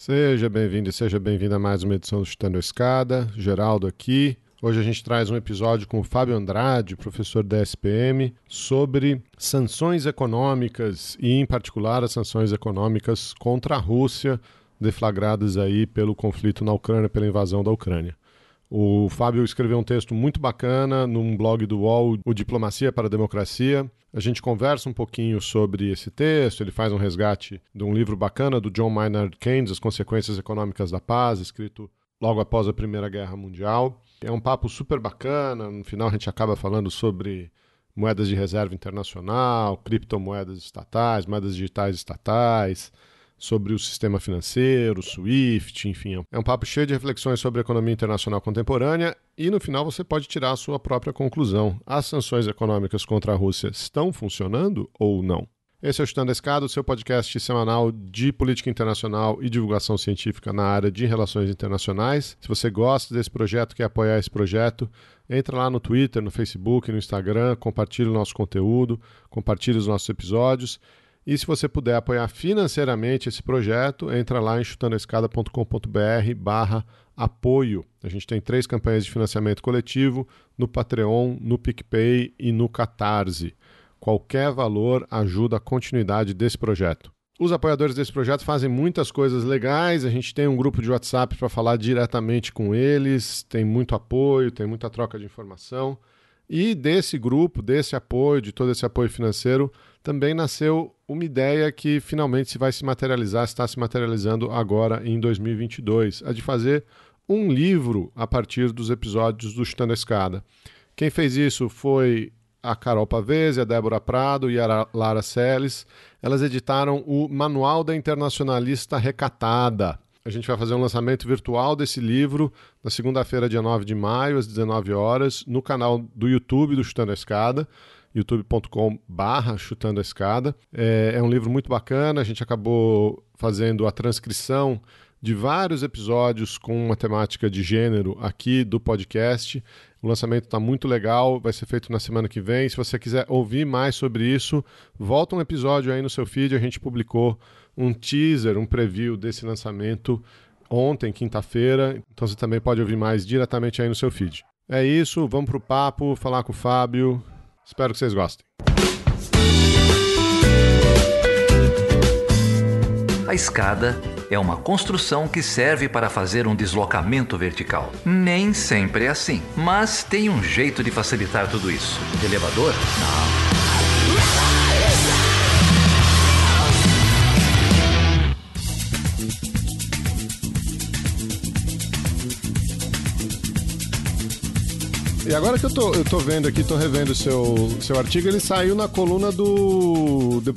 Seja bem-vindo e seja bem-vindo a mais uma edição do Chutando a Escada. Geraldo aqui. Hoje a gente traz um episódio com o Fábio Andrade, professor da SPM, sobre sanções econômicas e, em particular, as sanções econômicas contra a Rússia, deflagradas aí pelo conflito na Ucrânia, pela invasão da Ucrânia. O Fábio escreveu um texto muito bacana num blog do UOL, o Diplomacia para a Democracia. A gente conversa um pouquinho sobre esse texto, ele faz um resgate de um livro bacana do John Maynard Keynes, As Consequências Econômicas da Paz, escrito logo após a Primeira Guerra Mundial. É um papo super bacana, no final a gente acaba falando sobre moedas de reserva internacional, criptomoedas estatais, moedas digitais estatais, sobre o sistema financeiro, SWIFT, enfim. É um papo cheio de reflexões sobre a economia internacional contemporânea e no final você pode tirar a sua própria conclusão. As sanções econômicas contra a Rússia estão funcionando ou não? Esse é o Chutando Escada, o seu podcast semanal de política internacional e divulgação científica na área de relações internacionais. Se você gosta desse projeto, quer apoiar esse projeto, entra lá no Twitter, no Facebook, no Instagram, compartilhe o nosso conteúdo, compartilhe os nossos episódios. E se você puder apoiar financeiramente esse projeto, entra lá em chutandoescada.com.br barra apoio. A gente tem três campanhas de financiamento coletivo no Patreon, no PicPay e no Catarse. Qualquer valor ajuda a continuidade desse projeto. Os apoiadores desse projeto fazem muitas coisas legais. A gente tem um grupo de WhatsApp para falar diretamente com eles, tem muito apoio, tem muita troca de informação. E desse grupo, desse apoio, de todo esse apoio financeiro, também nasceu uma ideia que finalmente se vai se materializar, está se materializando agora em 2022, a de fazer um livro a partir dos episódios do Chutando a Escada. Quem fez isso foi a Carol Pavese, a Débora Prado e a Lara Seles. Elas editaram o Manual da Internacionalista Recatada, a gente vai fazer um lançamento virtual desse livro na segunda-feira, dia 9 de maio, às 19 horas, no canal do YouTube do Chutando a Escada, youtube.com/barra Chutando a Escada. É, é um livro muito bacana, a gente acabou fazendo a transcrição de vários episódios com uma temática de gênero aqui do podcast. O lançamento está muito legal, vai ser feito na semana que vem. Se você quiser ouvir mais sobre isso, volta um episódio aí no seu feed. A gente publicou um teaser, um preview desse lançamento ontem, quinta-feira. Então você também pode ouvir mais diretamente aí no seu feed. É isso, vamos pro papo, falar com o Fábio. Espero que vocês gostem. A escada é uma construção que serve para fazer um deslocamento vertical. Nem sempre é assim, mas tem um jeito de facilitar tudo isso. elevador? Não. E agora que eu tô, eu tô vendo aqui, tô revendo o seu, seu artigo, ele saiu na coluna do de,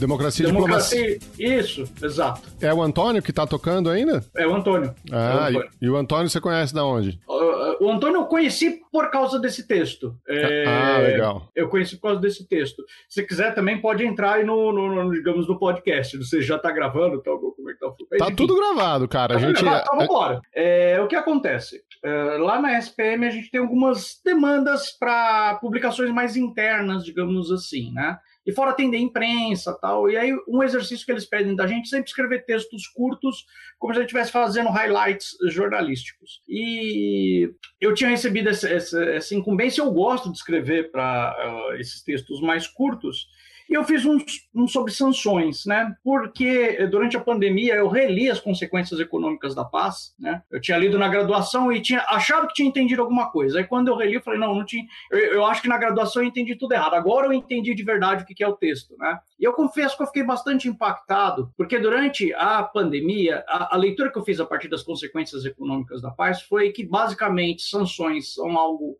Democracia, Democracia e Diplomacia. Isso, exato. É o Antônio que tá tocando ainda? É o Antônio. Ah, é o Antônio. E, e, o Antônio você conhece da onde? O, o Antônio eu conheci por causa desse texto. É, ah, legal. Eu conheci por causa desse texto. Se quiser também pode entrar aí no, no, no digamos, no podcast. Você já tá gravando? Tá, como é que tá? Tá tudo gravado, cara. Tá a gente... gravado, então vambora. É, o que acontece? Uh, lá na SPM a gente tem algumas demandas para publicações mais internas, digamos assim, né? E fora atender imprensa tal. E aí, um exercício que eles pedem da gente é sempre escrever textos curtos, como se a gente estivesse fazendo highlights jornalísticos. E eu tinha recebido essa, essa, essa incumbência, eu gosto de escrever para uh, esses textos mais curtos. E eu fiz um, um, sobre sanções, né? Porque durante a pandemia eu reli as consequências econômicas da paz, né? Eu tinha lido na graduação e tinha achado que tinha entendido alguma coisa. Aí quando eu reli, eu falei, não, não tinha. Eu, eu acho que na graduação eu entendi tudo errado. Agora eu entendi de verdade o que é o texto, né? E eu confesso que eu fiquei bastante impactado, porque durante a pandemia, a, a leitura que eu fiz a partir das consequências econômicas da paz foi que basicamente sanções são algo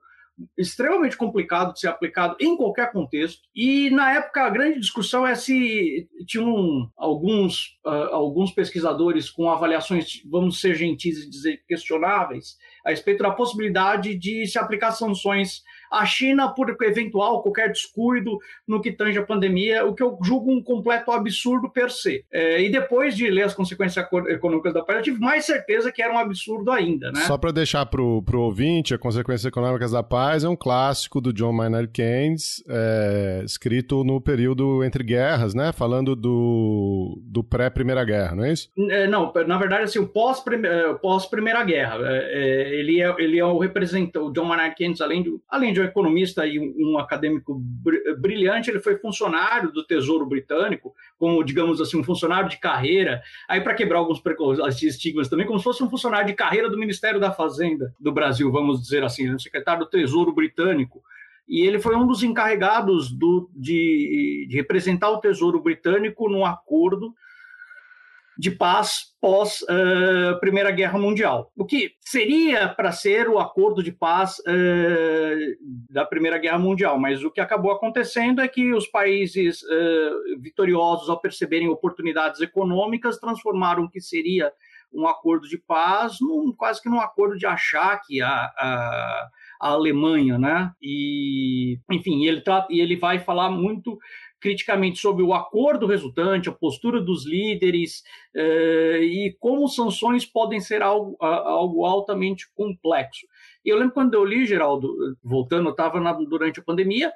extremamente complicado de ser aplicado em qualquer contexto. E na época a grande discussão é se tinham alguns, uh, alguns pesquisadores com avaliações, vamos ser gentis e dizer questionáveis, a respeito da possibilidade de se aplicar sanções a China por eventual qualquer descuido no que tange a pandemia, o que eu julgo um completo absurdo per se. É, e depois de ler as consequências econômicas da paz, eu tive mais certeza que era um absurdo ainda. Né? Só para deixar para o ouvinte, a Consequências Econômicas da Paz é um clássico do John Maynard Keynes, é, escrito no período entre guerras, né? Falando do, do pré-Primeira Guerra, não é isso? É, não, na verdade, assim, o pós-Primeira pós Guerra. É, ele, é, ele é o representante, o John Maynard Keynes, além de, além de um economista e um, um acadêmico brilhante, ele foi funcionário do Tesouro Britânico, como, digamos assim, um funcionário de carreira. Aí, para quebrar alguns estigmas também, como se fosse um funcionário de carreira do Ministério da Fazenda do Brasil, vamos dizer assim, um né, secretário do Tesouro Britânico e ele foi um dos encarregados do, de, de, representar o Tesouro Britânico no acordo de paz pós uh, Primeira Guerra Mundial. O que seria para ser o acordo de paz uh, da Primeira Guerra Mundial, mas o que acabou acontecendo é que os países uh, vitoriosos, ao perceberem oportunidades econômicas, transformaram o que seria um acordo de paz num, quase que num acordo de achar que a, a a Alemanha, né? E, enfim, ele, trata, e ele vai falar muito criticamente sobre o acordo resultante, a postura dos líderes eh, e como sanções podem ser algo, algo altamente complexo. E eu lembro quando eu li, Geraldo, voltando, eu estava durante a pandemia,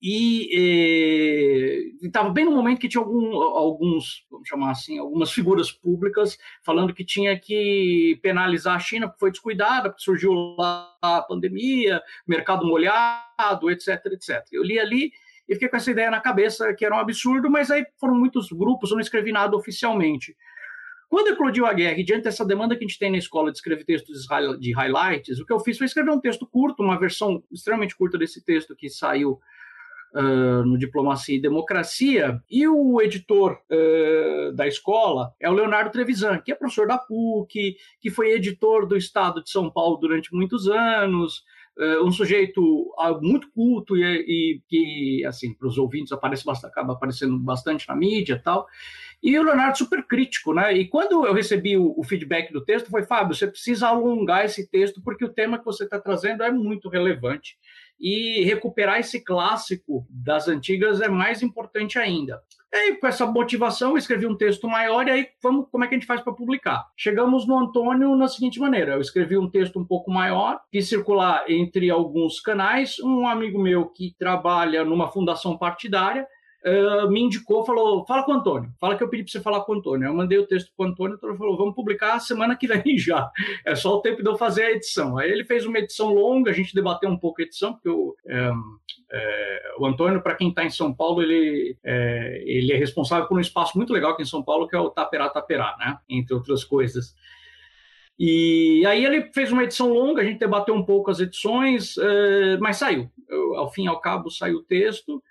e estava bem no momento que tinha algum, alguns, vamos chamar assim, algumas figuras públicas falando que tinha que penalizar a China porque foi descuidada, porque surgiu lá a pandemia, mercado molhado, etc, etc. Eu li ali e fiquei com essa ideia na cabeça que era um absurdo, mas aí foram muitos grupos, eu não escrevi nada oficialmente. Quando eclodiu a guerra, e diante dessa demanda que a gente tem na escola de escrever textos de highlights, o que eu fiz foi escrever um texto curto, uma versão extremamente curta desse texto que saiu Uh, no Diplomacia e Democracia, e o editor uh, da escola é o Leonardo Trevisan, que é professor da PUC, que foi editor do Estado de São Paulo durante muitos anos, um sujeito muito culto e, que, assim, para os ouvintes aparece bastante, acaba aparecendo bastante na mídia e tal. E o Leonardo super crítico, né? E quando eu recebi o, o feedback do texto, foi Fábio, você precisa alongar esse texto porque o tema que você está trazendo é muito relevante e recuperar esse clássico das antigas é mais importante ainda. E aí, com essa motivação, eu escrevi um texto maior e aí vamos como é que a gente faz para publicar. Chegamos no Antônio na seguinte maneira: eu escrevi um texto um pouco maior, fiz circular entre alguns canais. Um amigo meu que trabalha numa fundação partidária uh, me indicou, falou: fala com o Antônio, fala que eu pedi para você falar com o Antônio. Eu mandei o texto para o Antônio, ele falou: vamos publicar semana que vem já. É só o tempo de eu fazer a edição. Aí ele fez uma edição longa, a gente debateu um pouco a edição, porque eu, é, é, o Antônio, para quem está em São Paulo, ele é, ele é responsável por um espaço muito legal aqui em São Paulo, que é o Taperá Taperá, né? entre outras coisas. E aí ele fez uma edição longa, a gente debateu um pouco as edições, mas saiu. Ao fim e ao cabo, saiu o texto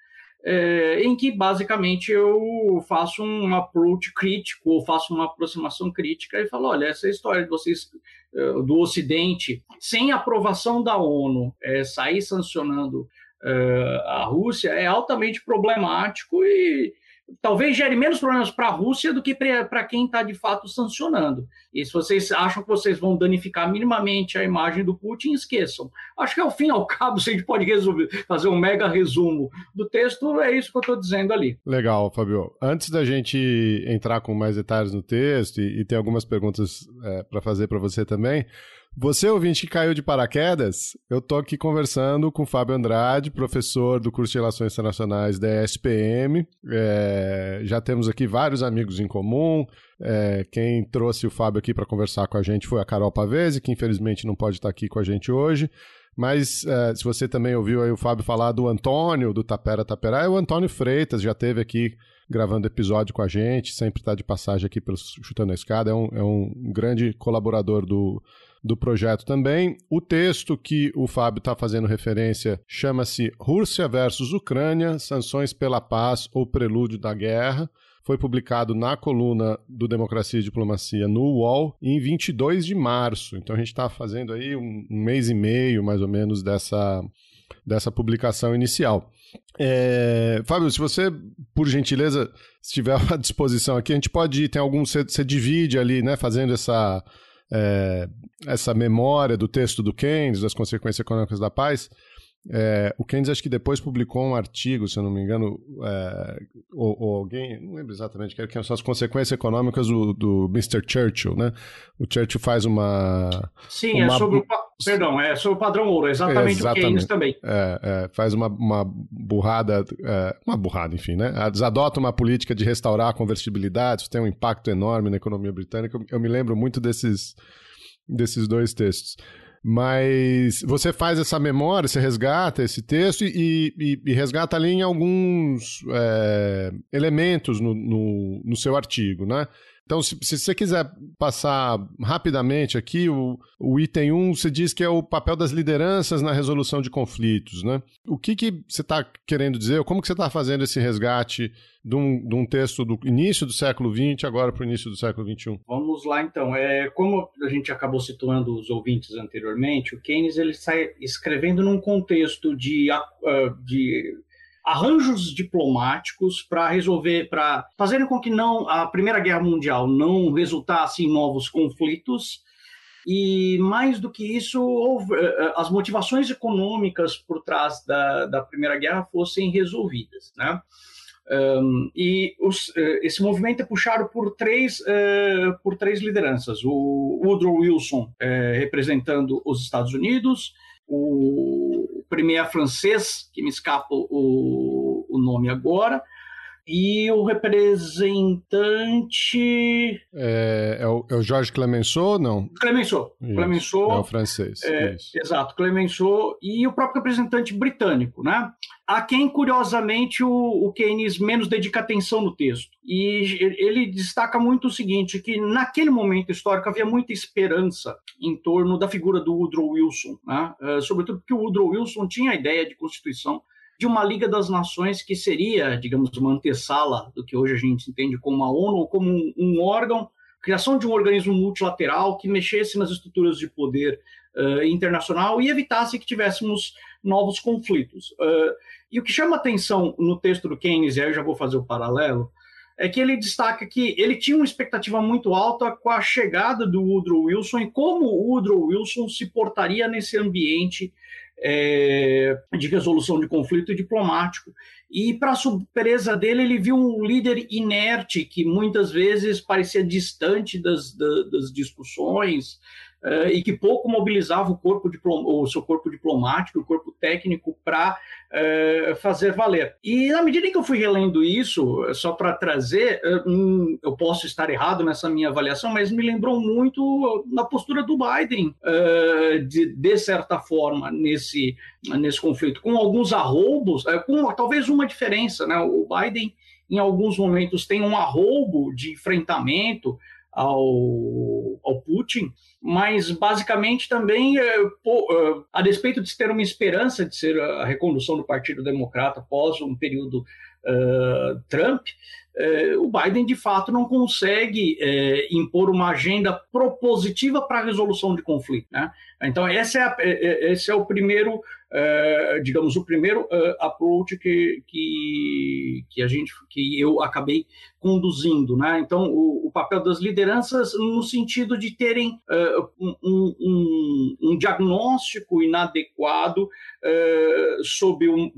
é, em que basicamente eu faço um approach crítico, ou faço uma aproximação crítica e falo: olha, essa história de vocês é, do Ocidente, sem aprovação da ONU, é, sair sancionando é, a Rússia é altamente problemático e talvez gere menos problemas para a Rússia do que para quem está de fato sancionando. E se vocês acham que vocês vão danificar minimamente a imagem do Putin, esqueçam. Acho que ao fim e ao cabo, se a gente pode resolver, fazer um mega resumo do texto, é isso que eu estou dizendo ali. Legal, Fabio. Antes da gente entrar com mais detalhes no texto e, e ter algumas perguntas é, para fazer para você também, você, ouvinte que caiu de paraquedas, eu tô aqui conversando com o Fábio Andrade, professor do curso de Relações Internacionais da ESPM. É, já temos aqui vários amigos em comum. É, quem trouxe o Fábio aqui para conversar com a gente foi a Carol Pavese, que infelizmente não pode estar aqui com a gente hoje. Mas é, se você também ouviu aí o Fábio falar do Antônio, do Tapera Taperá, é o Antônio Freitas, já teve aqui gravando episódio com a gente, sempre está de passagem aqui pelo Chutando a Escada, é um, é um grande colaborador do, do projeto também. O texto que o Fábio está fazendo referência chama-se Rússia versus Ucrânia: Sanções pela Paz ou Prelúdio da Guerra. Foi publicado na coluna do Democracia e Diplomacia no UOL em 22 de março. Então a gente está fazendo aí um, mês e meio, mais ou menos, dessa, dessa publicação inicial. É, Fábio, se você, por gentileza, estiver à disposição aqui, a gente pode tem algum. Você, você divide ali, né, fazendo essa é, essa memória do texto do Keynes, das consequências econômicas da paz, É, o Keynes acho que depois publicou um artigo, se eu não me engano, é, ou, ou, alguém, não lembro exatamente, que são as consequências econômicas do, do Mr. Churchill, né? O Churchill faz uma... Sim, é uma, é sobre o, perdão, é sobre o padrão ouro, exatamente, exatamente. o Keynes também. É, é, faz uma, uma burrada, é, uma burrada, enfim, né? Eles adotam uma política de restaurar a convertibilidade, isso tem um impacto enorme na economia britânica. Eu, eu me lembro muito desses, desses dois textos. Mas você faz essa memória, você resgata esse texto e, e, e resgata ali em alguns é, elementos no, no, no, seu artigo, né? Então, se, se, você quiser passar rapidamente aqui, o, o item 1, você diz que é o papel das lideranças na resolução de conflitos, né? O que, que você está querendo dizer? Como que você está fazendo esse resgate de um, de um, texto do início do século XX agora para o início do século XXI? Vamos lá, então. É, como a gente acabou situando os ouvintes anteriormente, o Keynes ele sai escrevendo num contexto de, uh, de arranjos diplomáticos para resolver, para fazerem com que não a Primeira Guerra Mundial não resultasse em novos conflitos. E mais do que isso, eh, eh, as motivações econômicas por trás da, da Primeira Guerra fossem resolvidas. Né? Um, e os, eh, esse movimento é puxado por três, uh, por três lideranças: o Woodrow Wilson uh, representando os Estados Unidos, o premier francês, que me escapa o, o nome agora, e o representante. É, é, o, é o Jorge Clemenceau, não? Clemenceau. Isso, Clemenceau. É o francês. É, exato, Clemenceau e o próprio representante britânico, né? A quem, curiosamente, o, o Keynes menos dedica atenção no texto. E ele destaca muito o seguinte: que naquele momento histórico havia muita esperança em torno da figura do Woodrow Wilson, né? Uh, sobretudo porque o Woodrow Wilson tinha a ideia de constituição de uma Liga das Nações que seria, digamos, uma antessala do que hoje a gente entende como a ONU, ou como um, um órgão, criação de um organismo multilateral que mexesse nas estruturas de poder uh, internacional e evitasse que tivéssemos novos conflitos. Uh, e o que chama atenção no texto do Keynes, e aí eu já vou fazer o paralelo, é que ele destaca que ele tinha uma expectativa muito alta com a chegada do Woodrow Wilson e como o Woodrow Wilson se portaria nesse ambiente é, de resolução de conflito diplomático. E, para surpresa dele, ele viu um líder inerte que muitas vezes parecia distante das, das, das discussões, uh, e que pouco mobilizava o corpo o seu corpo diplomático, o corpo técnico para uh, eh, fazer valer. E na medida em que eu fui relendo isso, só para trazer, uh, eu posso estar errado nessa minha avaliação, mas me lembrou muito na postura do Biden, de, de certa forma, nesse, nesse conflito, com alguns arroubos, com talvez uma diferença, né? O Biden em alguns momentos tem um arroubo de enfrentamento ao, ao Putin, mas basicamente também, é, é, a despeito de ter uma esperança de ser a recondução do Partido Democrata após um período uh, Trump, o Biden de fato não consegue impor uma agenda propositiva para a resolução de conflito. Né? Então, esse é, é, esse é o primeiro é, digamos, o primeiro uh, approach que, que, que, a gente, que eu acabei conduzindo. Né? Então, o, o papel das lideranças no sentido de terem uh, um, um, um, diagnóstico inadequado sobre um,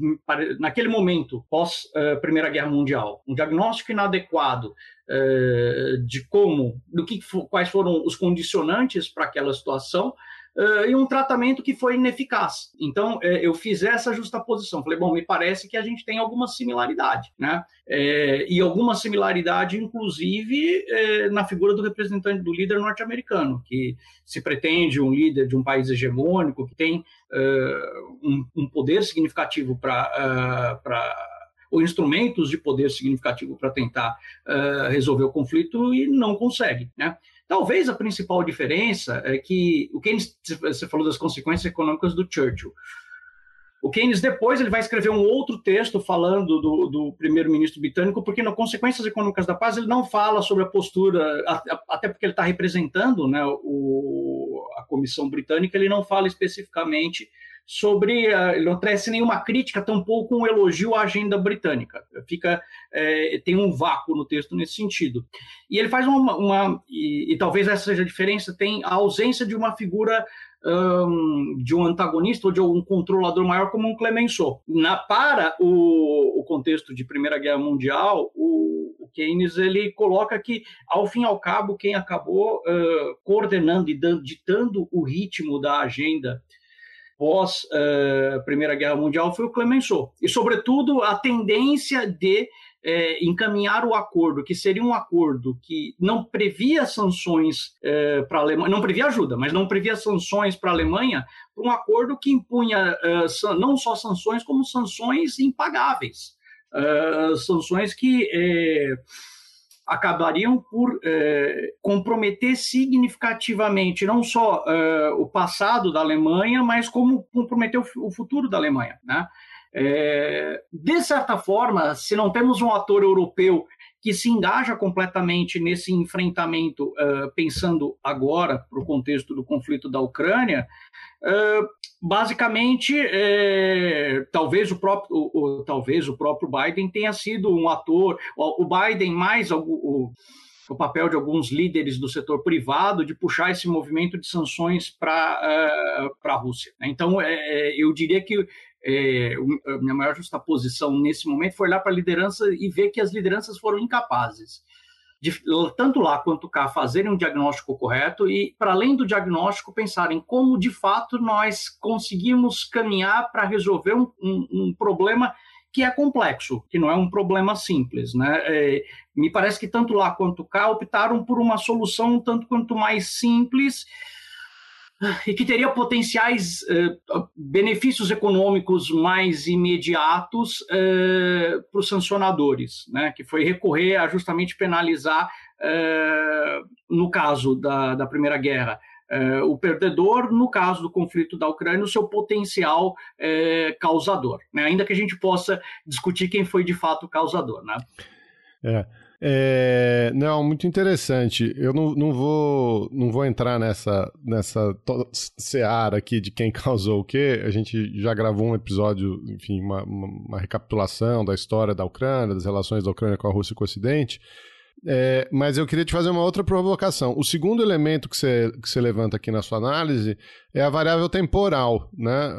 naquele momento, pós Primeira Guerra Mundial, um diagnóstico inadequado de como, do que, quais foram os condicionantes para aquela situação uh, e um tratamento que foi ineficaz. Então, uh, eu fiz essa justaposição. Falei, bom, me parece que a gente tem alguma similaridade, né? É, e alguma similaridade, inclusive, na figura do representante do líder norte-americano, que se pretende um líder de um país hegemônico, que tem um, um, poder significativo para ou instrumentos de poder significativo para tentar uh, resolver o conflito e não consegue. Né? Talvez a principal diferença é que o Keynes, você falou das consequências econômicas do Churchill. O Keynes depois ele vai escrever um outro texto falando do, do primeiro-ministro britânico, porque no Consequências Econômicas da Paz ele não fala sobre a postura, até porque ele está representando né, o, a Comissão Britânica, ele não fala especificamente sobre, ele não traz nenhuma crítica, tampouco um elogio à agenda britânica. Fica, é, tem um vácuo no texto nesse sentido. E ele faz uma, uma e, e, talvez essa seja a diferença, tem a ausência de uma figura um, de um antagonista ou de um controlador maior como um Clemenceau. Na, para o, o contexto de Primeira Guerra Mundial, o, Keynes ele coloca que, ao fim e ao cabo, quem acabou uh, coordenando e dando, ditando o ritmo da agenda pós uh, Primeira Guerra Mundial foi o Clemenceau. E, sobretudo, a tendência de é, encaminhar o acordo, que seria um acordo que não previa sanções é, para a Alemanha, não previa ajuda, mas não previa sanções para a Alemanha, um acordo que impunha não só sanções, como sanções impagáveis. Sanções que acabariam por é, comprometer significativamente não só o passado da Alemanha, mas como comprometer o, o futuro da Alemanha. Né? É, de certa forma, se não temos um ator europeu que se engaja completamente nesse enfrentamento, uh, pensando agora para o contexto do conflito da Ucrânia, uh, basicamente, é, talvez, o próprio, o, o, talvez o próprio Biden tenha sido um ator, o, Biden mais o, o, papel de alguns líderes do setor privado de puxar esse movimento de sanções para uh, a Rússia. Então, é, eu diria que é, a minha maior justaposição nesse momento foi olhar para a liderança e ver que as lideranças foram incapazes de, tanto lá quanto cá, fazerem um diagnóstico correto e, para além do diagnóstico, pensarem como de fato nós conseguimos caminhar para resolver um, um, um, problema que é complexo, que não é um problema simples. Né? É, me parece que tanto lá quanto cá optaram por uma solução tanto quanto mais simples e que teria potenciais eh, benefícios econômicos mais imediatos eh, para os sancionadores, né? que foi recorrer a justamente penalizar, eh, no caso da, da Primeira Guerra, eh, o perdedor, no caso do conflito da Ucrânia, o seu potencial eh, causador, né? ainda que a gente possa discutir quem foi de fato o causador. Né? É. É, não, muito interessante. Eu não, não, vou, não vou entrar nessa, nessa seara aqui de quem causou o quê. A gente já gravou um episódio, enfim, uma, uma, uma recapitulação da história da Ucrânia, das relações da Ucrânia com a Rússia e com o Ocidente. É, mas eu queria te fazer uma outra provocação. O segundo elemento que você, que você levanta aqui na sua análise é a variável temporal, né?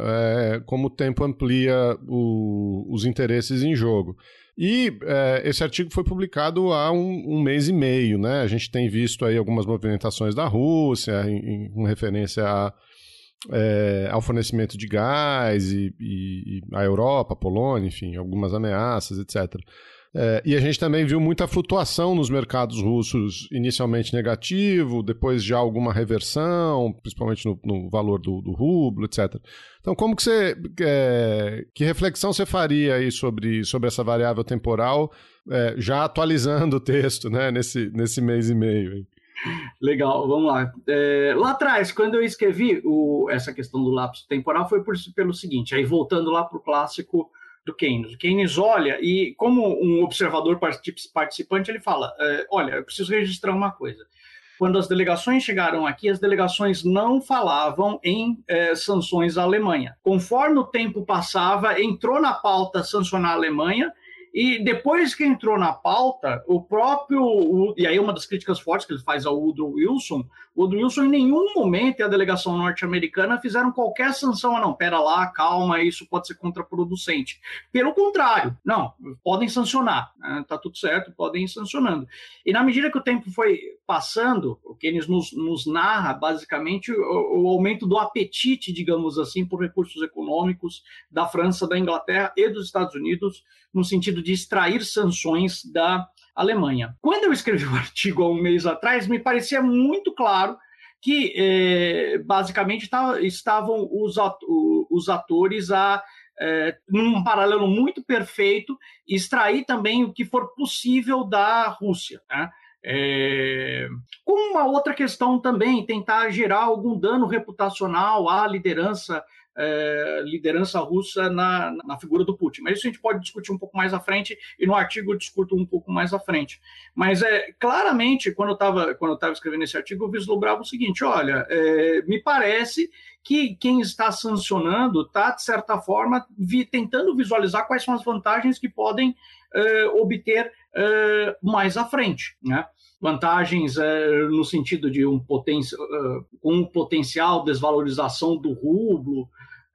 É, como o tempo amplia o, os interesses em jogo. E é, esse artigo foi publicado há um, um, mês e meio, né? A gente tem visto aí algumas movimentações da Rússia, em, em, referência a, é, ao fornecimento de gás e, e, e a Europa, Polônia, enfim, algumas ameaças, etc. É, e a gente também viu muita flutuação nos mercados russos, inicialmente negativo, depois já alguma reversão, principalmente no, no valor do, do, rublo, etc. Então, como que você. É, que reflexão você faria aí sobre, sobre essa variável temporal, é, já atualizando o texto, né, nesse, nesse mês e meio? Aí? Legal, vamos lá. É, lá atrás, quando eu escrevi o, essa questão do lapso temporal, foi por, pelo seguinte, aí voltando lá para o clássico do Keynes. O Keynes olha e, como um observador participante, ele fala: é, olha, eu preciso registrar uma coisa. Quando as delegações chegaram aqui, as delegações não falavam em é, sanções à Alemanha. Conforme o tempo passava, entrou na pauta sancionar a Alemanha e depois que entrou na pauta, o próprio. O, e aí, uma das críticas fortes que ele faz ao Woodrow Wilson, o Woodrow Wilson, em nenhum momento, e a delegação norte-americana fizeram qualquer sanção. Ah, não, pera lá, calma, isso pode ser contraproducente. Pelo contrário, não, podem sancionar, né, tá tudo certo, podem ir sancionando. E na medida que o tempo foi passando, o que eles nos, nos narra, basicamente, o, o aumento do apetite, digamos assim, por recursos econômicos da França, da Inglaterra e dos Estados Unidos no sentido de extrair sanções da Alemanha. Quando eu escrevi o artigo há um mês atrás, me parecia muito claro que eh, basicamente tá, estavam os, os atores a é, num paralelo muito perfeito, extrair também o que for possível da Rússia. Né? É, com uma outra questão também, tentar gerar algum dano reputacional à liderança é, liderança russa na, na figura do Putin. Mas isso a gente pode discutir um pouco mais à frente, e no artigo eu discuto um pouco mais à frente. Mas é claramente, quando eu estava escrevendo esse artigo, eu vislumbrava o seguinte: olha, é, me parece que quem está sancionando está, de certa forma, vi, tentando visualizar quais são as vantagens que podem é, obter é, mais à frente. Né? vantagens é, no sentido de um, poten com um potencial desvalorização do rublo,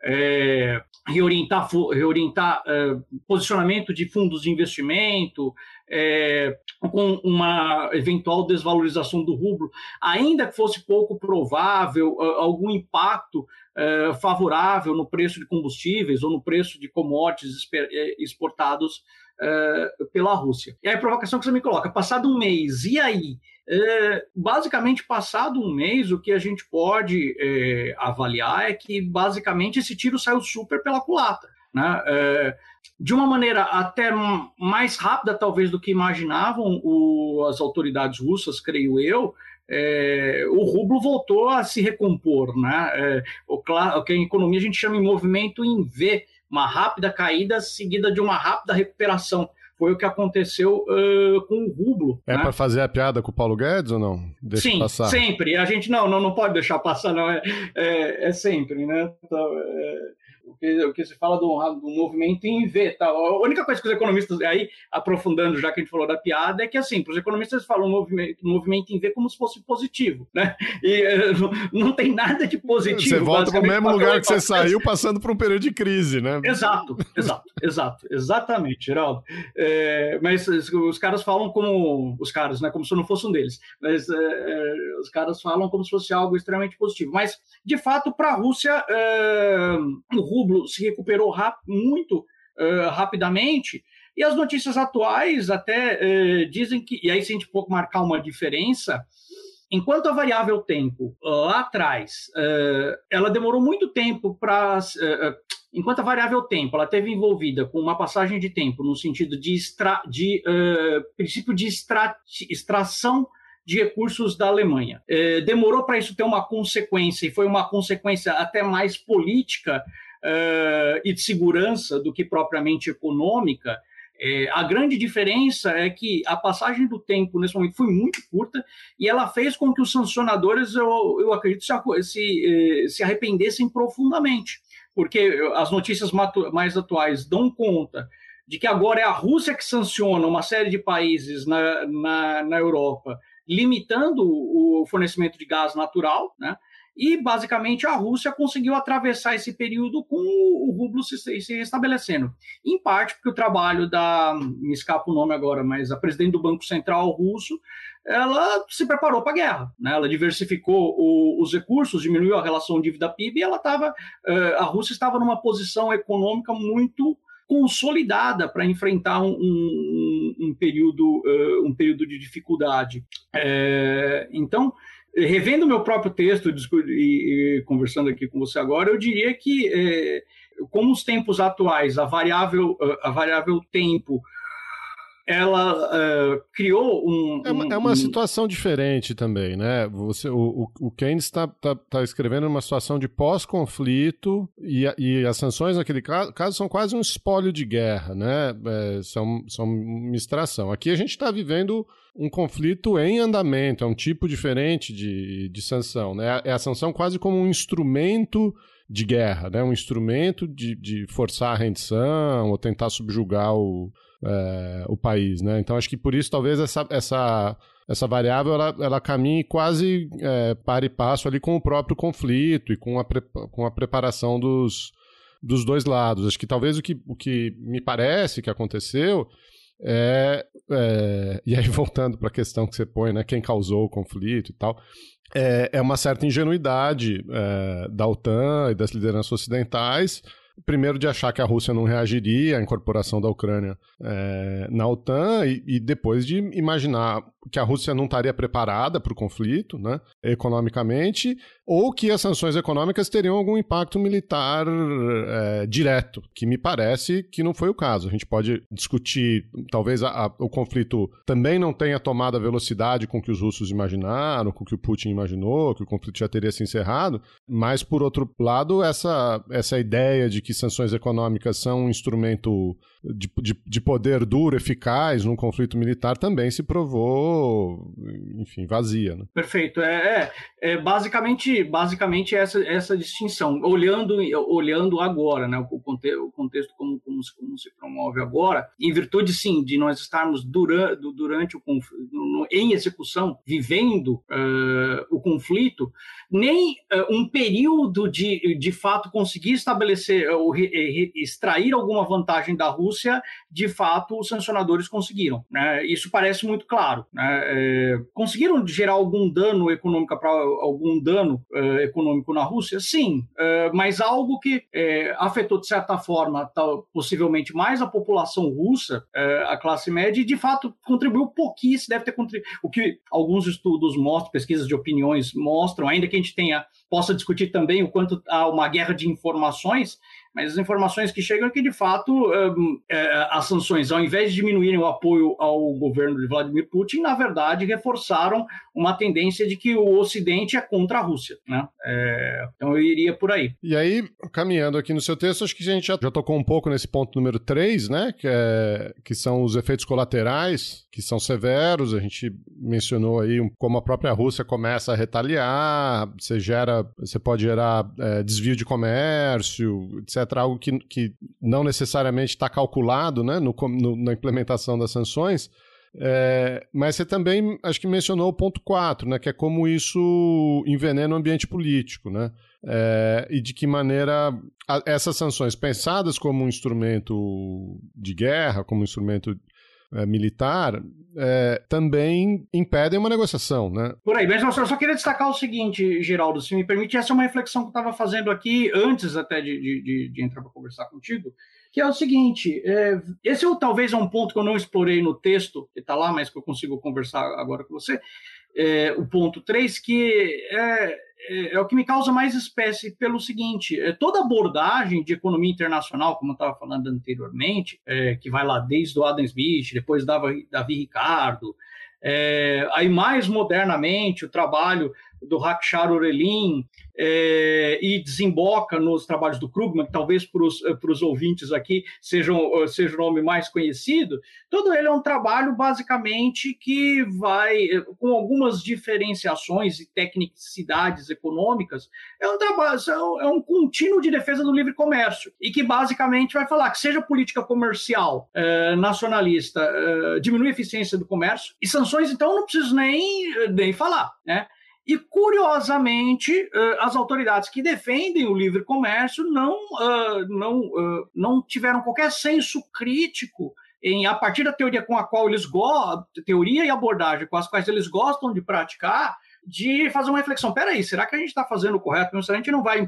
é, reorientar, reorientar é, posicionamento de fundos de investimento, é, com uma eventual desvalorização do rublo, ainda que fosse pouco provável algum impacto é, favorável no preço de combustíveis ou no preço de commodities é, exportados é, pela Rússia. E aí a provocação que você me coloca, passado um mês, e aí? É, basicamente, passado um mês, o que a gente pode é, avaliar é que, basicamente, esse tiro saiu super pela culatra. Né? É, de uma maneira até mais rápida, talvez, do que imaginavam o, as autoridades russas, creio eu, é, o rublo voltou a se recompor. Né? É, o, o, que em economia a gente chama de movimento em V, uma rápida caída seguida de uma rápida recuperação. Foi o que aconteceu uh, com o rublo. É né? para fazer a piada com o Paulo Guedes ou não? Deixa Sim, passar. sempre. A gente não, não, não pode deixar passar, não. É, é, é sempre, né? Então, é o que, o que se fala do, do movimento em V. Tá? A única coisa que os economistas, aí, aprofundando já que a gente falou da piada, é que, assim, para os economistas falam movimento, movimento em V como se fosse positivo, né? E eh, não, tem nada de positivo. Você volta para o mesmo lugar que você saiu, passando por um período de crise, né? Exato, exato, exato, exatamente, Geraldo. É, mas os caras falam como, os caras, né, como se eu não fosse um deles, mas é, os caras falam como se fosse algo extremamente positivo. Mas, de fato, para a Rússia, é, rublo se recuperou rap muito uh, rapidamente, e as notícias atuais até uh, dizem que, e aí se a gente pouco marcar uma diferença, enquanto a variável tempo lá atrás, uh, ela demorou muito tempo para enquanto a variável tempo ela teve envolvida com uma passagem de tempo no sentido de, extra, de princípio de extra, extração de recursos da Alemanha. Demorou para isso ter uma consequência, e foi uma consequência até mais política uh, e de segurança do que propriamente econômica, é, a grande diferença é que a passagem do tempo nesse momento foi muito curta e ela fez com que os sancionadores, eu, eu acredito, se, eh, se arrependessem profundamente, porque as notícias mais atuais dão conta de que agora é a Rússia que sanciona uma série de países na, na, na Europa, limitando o fornecimento de gás natural, né? E, basicamente, a Rússia conseguiu atravessar esse período com o rublo se, se estabelecendo. Em parte porque o trabalho da, me escapa o nome agora, mas a presidente do Banco Central russo, ela se preparou para a guerra. Né? Ela diversificou o, os recursos, diminuiu a relação dívida-PIB e ela estava, uh, a Rússia estava numa posição econômica muito consolidada para enfrentar um, um, um período, uh, um período de dificuldade. É, então, revendo meu próprio texto e, e, conversando aqui com você agora, eu diria que, é, como os tempos atuais, a variável, a variável tempo ela uh, criou um, é uma, é uma situação diferente também, né? Você, o, o Keynes está tá, tá escrevendo uma situação de pós-conflito e, e as sanções naquele caso, caso, são quase um espólio de guerra, né? É, são, são uma extração. Aqui a gente está vivendo um conflito em andamento, é um tipo diferente de, de sanção, né? É a sanção quase como um instrumento de guerra, né? Um instrumento de, de forçar a rendição ou tentar subjugar o é, o país, né? Então acho que por isso talvez essa, essa, essa variável ela, ela caminhe quase é, para e passo ali com o próprio conflito e com a, pre, com a preparação dos, dos dois lados. Acho que talvez o que, o que me parece que aconteceu é, é e aí voltando para a questão que você põe, né? Quem causou o conflito e tal. É, é uma certa ingenuidade é, da OTAN e das lideranças ocidentais primeiro de achar que a Rússia não reagiria à incorporação da Ucrânia é, na OTAN e, e, depois de imaginar que a Rússia não estaria preparada para o conflito, né, economicamente, ou que as sanções econômicas teriam algum impacto militar é, direto, que me parece que não foi o caso. A gente pode discutir, talvez a, a, o conflito também não tenha tomado a velocidade com que os russos imaginaram, com que o Putin imaginou, que o conflito já teria se encerrado, mas por outro lado, essa, essa ideia de que sanções econômicas são um instrumento de, de, de, poder duro, eficaz num conflito militar, também se provou, enfim, vazia. Né? Perfeito. É, é, é, basicamente, basicamente essa, essa distinção. Olhando, olhando agora, né, o, conte, o contexto como, como, se, como se promove agora, em virtude, sim, de nós estarmos durante, durante o conflito, em execução, vivendo uh, o conflito, nem uh, um período de, de fato conseguir estabelecer ou extrair alguma vantagem da Rússia, de fato os sancionadores conseguiram. Né? Isso parece muito claro. Né? É, conseguiram gerar algum dano econômico para algum dano uh, econômico na Rússia? Sim, uh, mas algo que uh, afetou de certa forma, tal, possivelmente mais a população russa, a classe média, e de fato contribuiu pouquíssimo, deve ter contribuído. O que alguns estudos mostram, pesquisas de opiniões mostram, ainda que a gente tenha possa discutir também o quanto há uma guerra de informações, mas as informações que chegam é que, de fato, um, é, as sanções, ao invés de diminuírem o apoio ao governo de Vladimir Putin, na verdade, reforçaram uma tendência de que o Ocidente é contra a Rússia. Né? É, então, eu iria por aí. E aí, caminhando aqui no seu texto, acho que a gente já, já tocou um pouco nesse ponto número 3, né? que, é, que são os efeitos colaterais, que são severos. A gente mencionou aí como a própria Rússia começa a retaliar, você gera, você pode gerar é, desvio de comércio, etc algo que, que não necessariamente está calculado né, no, no, na implementação das sanções. É, mas você também, acho que mencionou o ponto 4, né, que é como isso envenena o ambiente político, né? É, e de que maneira essas sanções, pensadas como um instrumento de guerra, como um instrumento é, militar é, também impedem uma negociação, né? Por aí, mas eu só, queria destacar o seguinte, Geraldo, se me permite, essa é uma reflexão que eu estava fazendo aqui antes até de, de, de entrar para conversar contigo, que é o seguinte: é, esse é, talvez é um ponto que eu não explorei no texto, que está lá, mas que eu consigo conversar agora com você. É, o ponto 3, que é, é, o que me causa mais espécie pelo seguinte: é, toda abordagem de economia internacional, como eu estava falando anteriormente, é, que vai lá desde o Adam Smith, depois Davi, Davi Ricardo, é, aí mais modernamente o trabalho do Rakshar Orelin é, e desemboca nos trabalhos do Krugman, que talvez para os eh, ouvintes aqui seja, eh, seja o nome mais conhecido, todo ele é um trabalho basicamente que vai, com algumas diferenciações e tecnicidades econômicas, é um trabalho, é um contínuo de defesa do livre comércio, e que basicamente vai falar que seja política comercial é, nacionalista, é, diminui a eficiência do comércio, e sanções, então, não preciso nem, nem falar, né? E, curiosamente, as autoridades que defendem o livre comércio não, não, não tiveram qualquer senso crítico em, a partir da teoria com a qual eles gostam, teoria e abordagem com as quais eles gostam de praticar, de fazer uma reflexão. Peraí, será que a gente está fazendo o correto? Se a gente não vai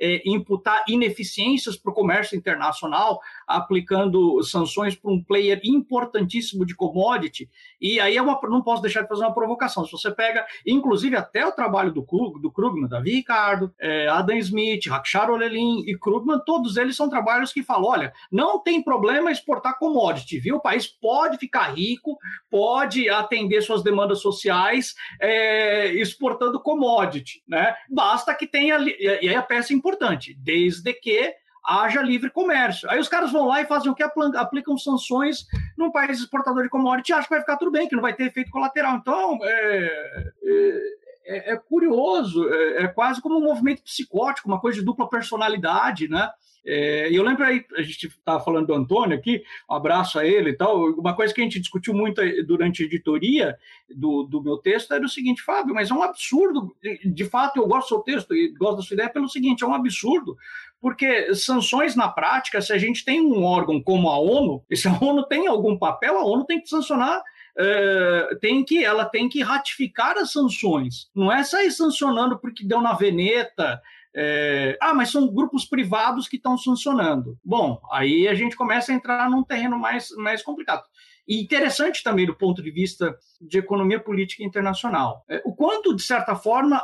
é, imputar ineficiências para o comércio internacional, aplicando sanções para um player importantíssimo de commodity, e aí uma, não posso deixar de fazer uma provocação. Se você pega, inclusive, até o trabalho do, do Krugman, Davi Ricardo, é, Adam Smith, Rakshar Olelin e Krugman, todos eles são trabalhos que falam: olha, não tem problema exportar commodity, viu? O país pode ficar rico, pode atender suas demandas sociais. É, exportando commodity, né? Basta que tenha, e aí a peça é importante, desde que haja livre comércio. Aí os caras vão lá e fazem o que? Aplicam sanções num país exportador de commodity acham que vai ficar tudo bem, que não vai ter efeito colateral. Então, é, é, é curioso, é, é, quase como um movimento psicótico, uma coisa de dupla personalidade, né? É, e eu lembro aí, a gente estava falando do Antônio aqui, um abraço a ele e tal. Uma coisa que a gente discutiu muito durante a editoria do, do meu texto era o seguinte, Fábio, mas é um absurdo. De fato, eu gosto do seu texto e gosto da sua ideia pelo seguinte: é um absurdo, porque sanções na prática, se a gente tem um órgão como a ONU, e se a ONU tem algum papel, a ONU tem que sancionar Uh, tem que ela tem que ratificar as sanções. Não é sair sancionando porque deu na veneta, é, ah, mas são grupos privados que estão sancionando. Bom, aí a gente começa a entrar num terreno mais, mais complicado. E interessante também do ponto de vista de economia política internacional. É, o quanto, de certa forma,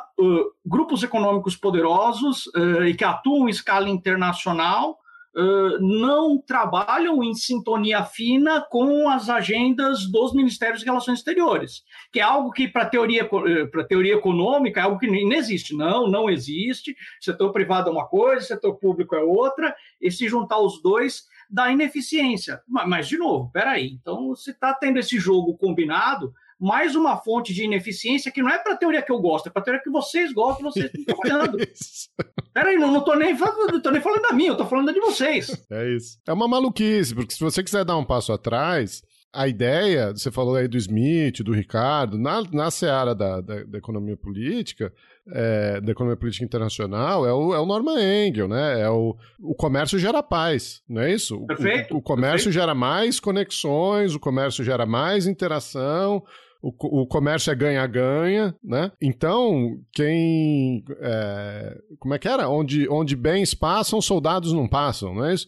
grupos econômicos poderosos e que atuam em escala internacional não trabalham em sintonia fina com as agendas dos Ministérios de Relações Exteriores, que é algo que, para a teoria, teoria econômica, é algo que não existe. Não, não existe. Setor privado é uma coisa, setor público é outra, e se juntar os dois dá ineficiência. Mas, mas de novo, peraí, então se está tendo esse jogo combinado, mais uma fonte de ineficiência que não é para a teoria que eu gosto, é para a teoria que vocês gostam, vocês estão trabalhando. Peraí, não, não tô nem, falando, tô nem falando da minha, eu tô falando da de vocês. É isso. É uma maluquice, porque se você quiser dar um passo atrás, a ideia, você falou aí do Smith, do Ricardo, na, na seara da, da, da economia política, é, da economia política internacional, é o, é o Norman Engel, né? É o, o comércio gera paz, não é isso? Perfeito. O, o comércio perfeito. gera mais conexões, o comércio gera mais interação, o, o comércio é ganha-ganha, né? Então, quem. É, como é que era? Onde, onde bens passam, soldados não passam, não é isso?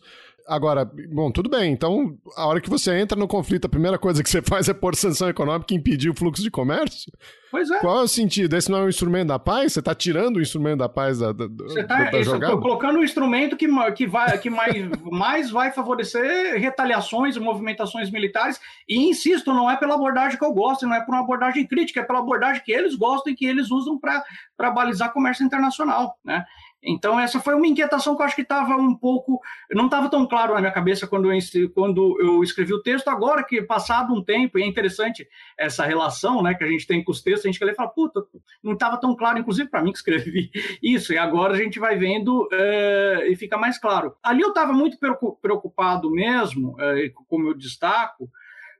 Agora, bom, tudo bem. Então, a hora que você entra no conflito, a primeira coisa que você faz é pôr sanção econômica e impedir o fluxo de comércio? Pois é. Qual é o sentido? Esse não é um instrumento da paz? Você está tirando o instrumento da paz da, da, você está da jogada? colocando um instrumento que, que, vai, que mais, mais vai favorecer retaliações e movimentações militares. E insisto, não é pela abordagem que eu gosto, não é por uma abordagem crítica, é pela abordagem que eles gostam e que eles usam para balizar comércio internacional. Né? Então, essa foi uma inquietação que eu acho que estava um pouco. Não estava tão claro na minha cabeça quando eu, quando eu escrevi o texto. Agora que, passado um tempo, e é interessante essa relação né, que a gente tem com os textos, a gente quer ler e fala, puta, não estava tão claro, inclusive para mim que escrevi isso. E agora a gente vai vendo é, e fica mais claro. Ali eu estava muito preocupado mesmo, é, como eu destaco,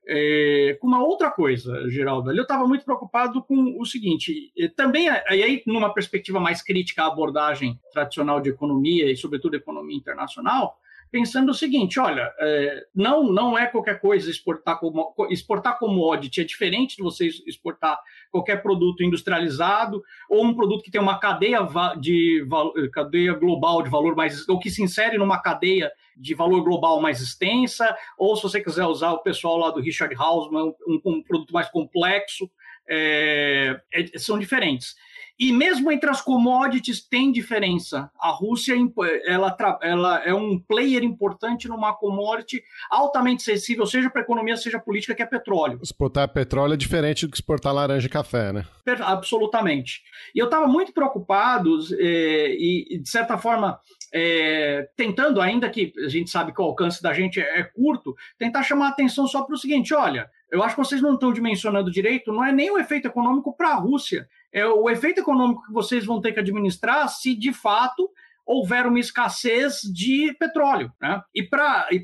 é, com uma outra coisa, Geraldo. Eu estava muito preocupado com o seguinte: também, aí, numa perspectiva mais crítica à abordagem tradicional de economia e, sobretudo, economia internacional, pensando o seguinte: olha, é, não, não é qualquer coisa exportar, como, exportar commodity, é diferente de você exportar qualquer produto industrializado ou um produto que tem uma cadeia, de, cadeia global de valor mais, ou que se insere numa cadeia de valor global mais extensa, ou se você quiser usar o pessoal lá do Richard Hausman, um, um produto mais complexo, é, é, são diferentes. E mesmo entre as commodities tem diferença. A Rússia ela, ela é um player importante numa commodity altamente sensível, seja para a economia, seja política, que é petróleo. Exportar petróleo é diferente do que exportar laranja e café, né? Absolutamente. E eu estava muito preocupado é, e, de certa forma, é, tentando, ainda que a gente sabe que o alcance da gente é, é curto, tentar chamar a atenção só para o seguinte: olha, eu acho que vocês não estão dimensionando direito, não é nem o efeito econômico para a Rússia, é o efeito econômico que vocês vão ter que administrar se de fato houver uma escassez de petróleo. Né? E para e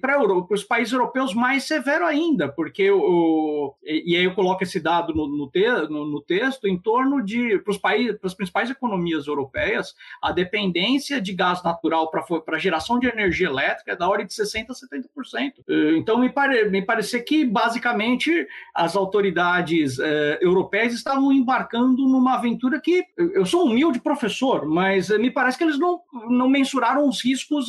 os países europeus, mais severo ainda, porque o, e, e aí eu coloco esse dado no, no, te, no, no texto, em torno de, para os países, para as principais economias europeias, a dependência de gás natural para geração de energia elétrica é da ordem de 60% a 70%. Eh, então, me, pare, me parecia que, basicamente, as autoridades eh, europeias estavam embarcando numa aventura que, eu sou humilde professor, mas me parece que eles não não mensuraram os riscos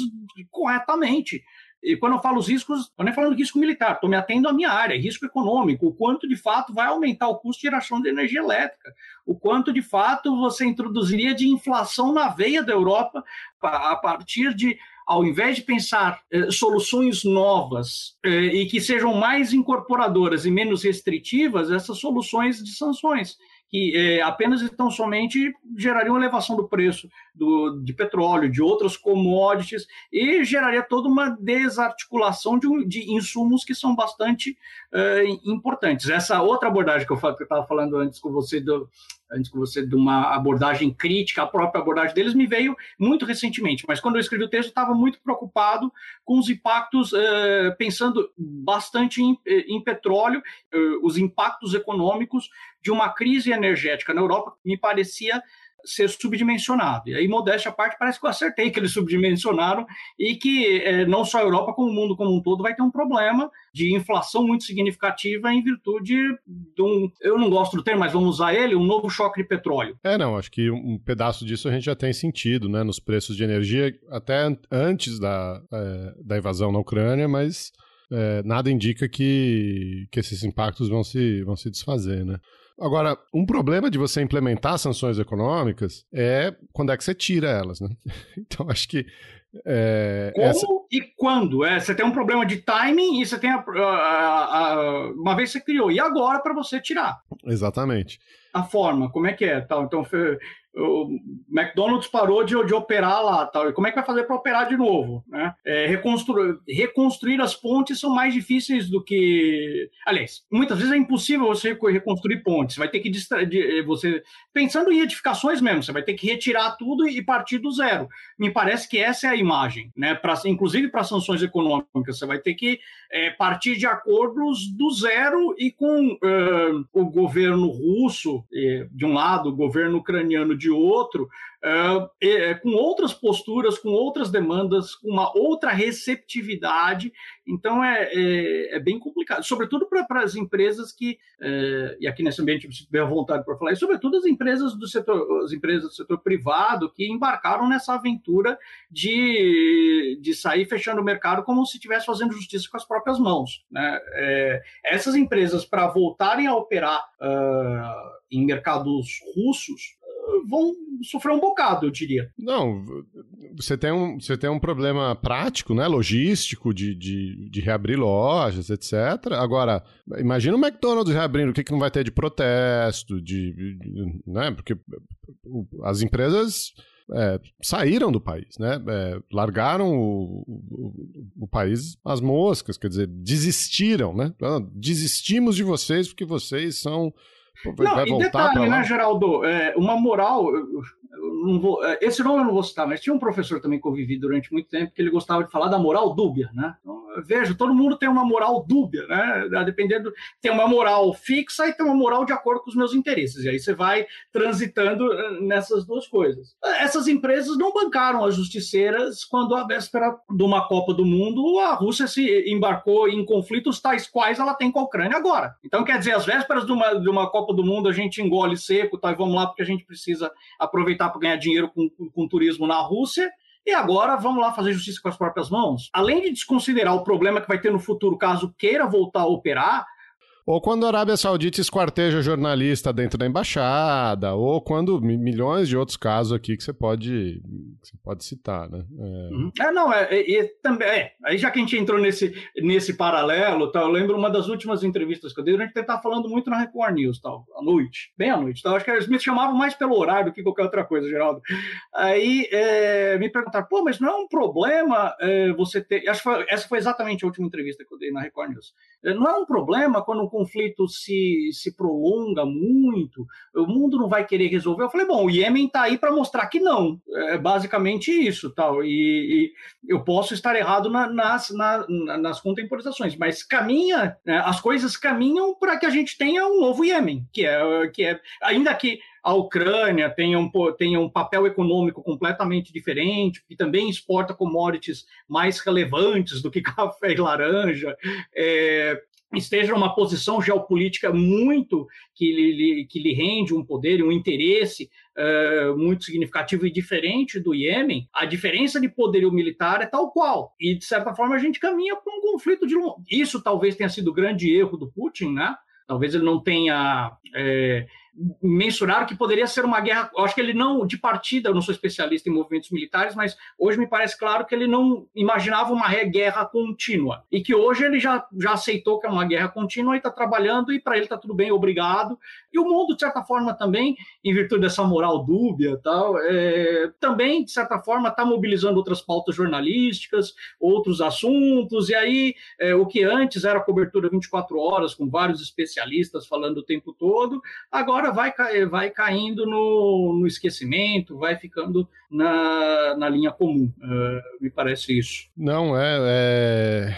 corretamente. E quando eu falo os riscos, eu nem falando risco militar, estou me atendo à minha área, risco econômico, o quanto de fato vai aumentar o custo de geração de energia elétrica, o quanto de fato você introduziria de inflação na veia da Europa a partir de, ao invés de pensar eh, soluções novas eh, e que sejam mais incorporadoras e menos restritivas, essas soluções de sanções que é, apenas então somente gerariam elevação do preço do, de petróleo, de outras commodities, e geraria toda uma desarticulação de, de insumos que são bastante é, importantes. Essa outra abordagem que eu estava falando antes com você do, antes com você de uma abordagem crítica, a própria abordagem deles me veio muito recentemente, mas quando eu escrevi o texto estava muito preocupado com os impactos, eh, pensando bastante em, em petróleo, eh, os impactos econômicos de uma crise energética na Europa, me parecia ser subdimensionado. E aí, modéstia à parte, parece que eu acertei que eles subdimensionaram e que é, não só a Europa, como o mundo como um todo vai ter um problema de inflação muito significativa em virtude de um, eu não gosto do termo, mas vamos usar ele, um novo choque de petróleo. É, não, acho que um pedaço disso a gente já tem sentido, né, nos preços de energia, até antes da, é, da invasão na Ucrânia, mas é, nada indica que, que esses impactos vão se, vão se desfazer, né? Agora, um problema de você implementar sanções econômicas é quando é que você tira elas, né? Então, acho que é, Como essa... e quando? É, você tem um problema de timing e você tem a, a, a, uma vez você criou. E agora para você tirar? Exatamente. A forma, como é que é? Tal. Então, o McDonald's parou de, de operar lá, tal. E como é que vai fazer para operar de novo? Né? É, reconstruir, reconstruir as pontes são mais difíceis do que. Aliás, muitas vezes é impossível você reconstruir pontes. Vai ter que você pensando em edificações mesmo, você vai ter que retirar tudo e partir do zero. Me parece que essa é a imagem, né? Pra, inclusive para sanções econômicas, você vai ter que é, partir de acordos do zero e com uh, o governo russo eh, de um lado, o governo ucraniano de outro, uh, com outras posturas, com outras demandas, com uma outra receptividade. Então é, é, é bem complicado, sobretudo para as empresas que, uh, e aqui nesse ambiente eu à vontade para falar, e sobretudo as empresas do setor, as empresas do setor privado que embarcaram nessa aventura de, de sair fechando o mercado como se estivesse fazendo justiça com as próprias mãos. Né? É, essas empresas, para voltarem a operar uh, em mercados russos, vão sofrer um bocado, eu diria. Não, você tem um, você tem um problema prático, né, logístico, de, de, de reabrir lojas, etc. Agora, imagina o McDonald's reabrindo, o que, que não vai ter de protesto, de, de né, porque as empresas... É, saíram do país, né? É, largaram o, o, o, país às moscas, quer dizer, desistiram, né? Ah, desistimos de vocês porque vocês são vai, não, voltar e detalhe, né, Geraldo? É, uma moral, não vou, é, esse nome eu não vou citar, mas tinha um professor também que eu vivi durante muito tempo que ele gostava de falar da moral dúbia, né? Então, todo mundo tem uma moral dúbia, né? Dependendo, tem uma moral fixa e tem uma moral de acordo com os meus interesses. E aí você vai transitando eh, nessas duas coisas. Essas empresas não bancaram as justiceiras quando, à véspera de uma Copa do Mundo, a Rússia se embarcou em conflitos tais quais ela tem com a Ucrânia agora. Então, quer dizer, às vésperas de uma, de uma Copa do Mundo, a gente engole seco, tá, e vamos lá porque a gente precisa aproveitar para ganhar dinheiro com, com, com turismo na Rússia. E agora vamos lá fazer justiça com as próprias mãos? Além de desconsiderar o problema que vai ter no futuro caso queira voltar a operar, ou quando a Arábia Saudita esquarteja jornalista dentro da embaixada, ou quando milhões de outros casos aqui que você pode, que você pode citar, né? É, uhum. é não, é, é, também, é, aí já que a gente entrou nesse, nesse paralelo, tá, eu lembro uma das últimas entrevistas que eu dei, a gente estava falando muito na Record News, tal, à noite, bem à noite, tal, acho que eles me chamavam mais pelo horário do que qualquer outra coisa, Geraldo. Aí é, me perguntaram, pô, mas não é um problema é, você ter, acho que foi, essa foi exatamente a última entrevista que eu dei na Record News, não é um problema quando conflito se, se prolonga muito, o mundo não vai querer resolver. Eu falei, bom, o Iêmen está aí para mostrar que não. É basicamente isso. tal. E, e eu posso estar errado na, nas, na, nas contemporizações, mas caminha, né, as coisas caminham para que a gente tenha um novo Iêmen, que é, que é ainda que a Ucrânia tenha um, tenha um papel econômico completamente diferente, que também exporta commodities mais relevantes do que café e laranja, é, esteja numa posição geopolítica muito que lhe, que lhe rende um poder e um interesse uh, muito significativo e diferente do Iêmen, a diferença de poderio militar é tal qual. E, de certa forma, a gente caminha para um conflito de Isso talvez tenha sido o grande erro do Putin, né? Talvez ele não tenha é, mensuraram que poderia ser uma guerra. Acho que ele não, de partida, eu não sou especialista em movimentos militares, mas hoje me parece claro que ele não imaginava uma guerra contínua. E que hoje ele já, já aceitou que é uma guerra contínua e está trabalhando, e para ele está tudo bem, obrigado. E o mundo, de certa forma, também, em virtude dessa moral dúbia, tal, é, também, de certa forma, está mobilizando outras pautas jornalísticas, outros assuntos, e aí é, o que antes era cobertura 24 horas, com vários especialistas falando o tempo todo, agora hora vai, vai caindo no, no esquecimento, vai ficando na, na linha comum. Uh, me parece isso. Não, é, é,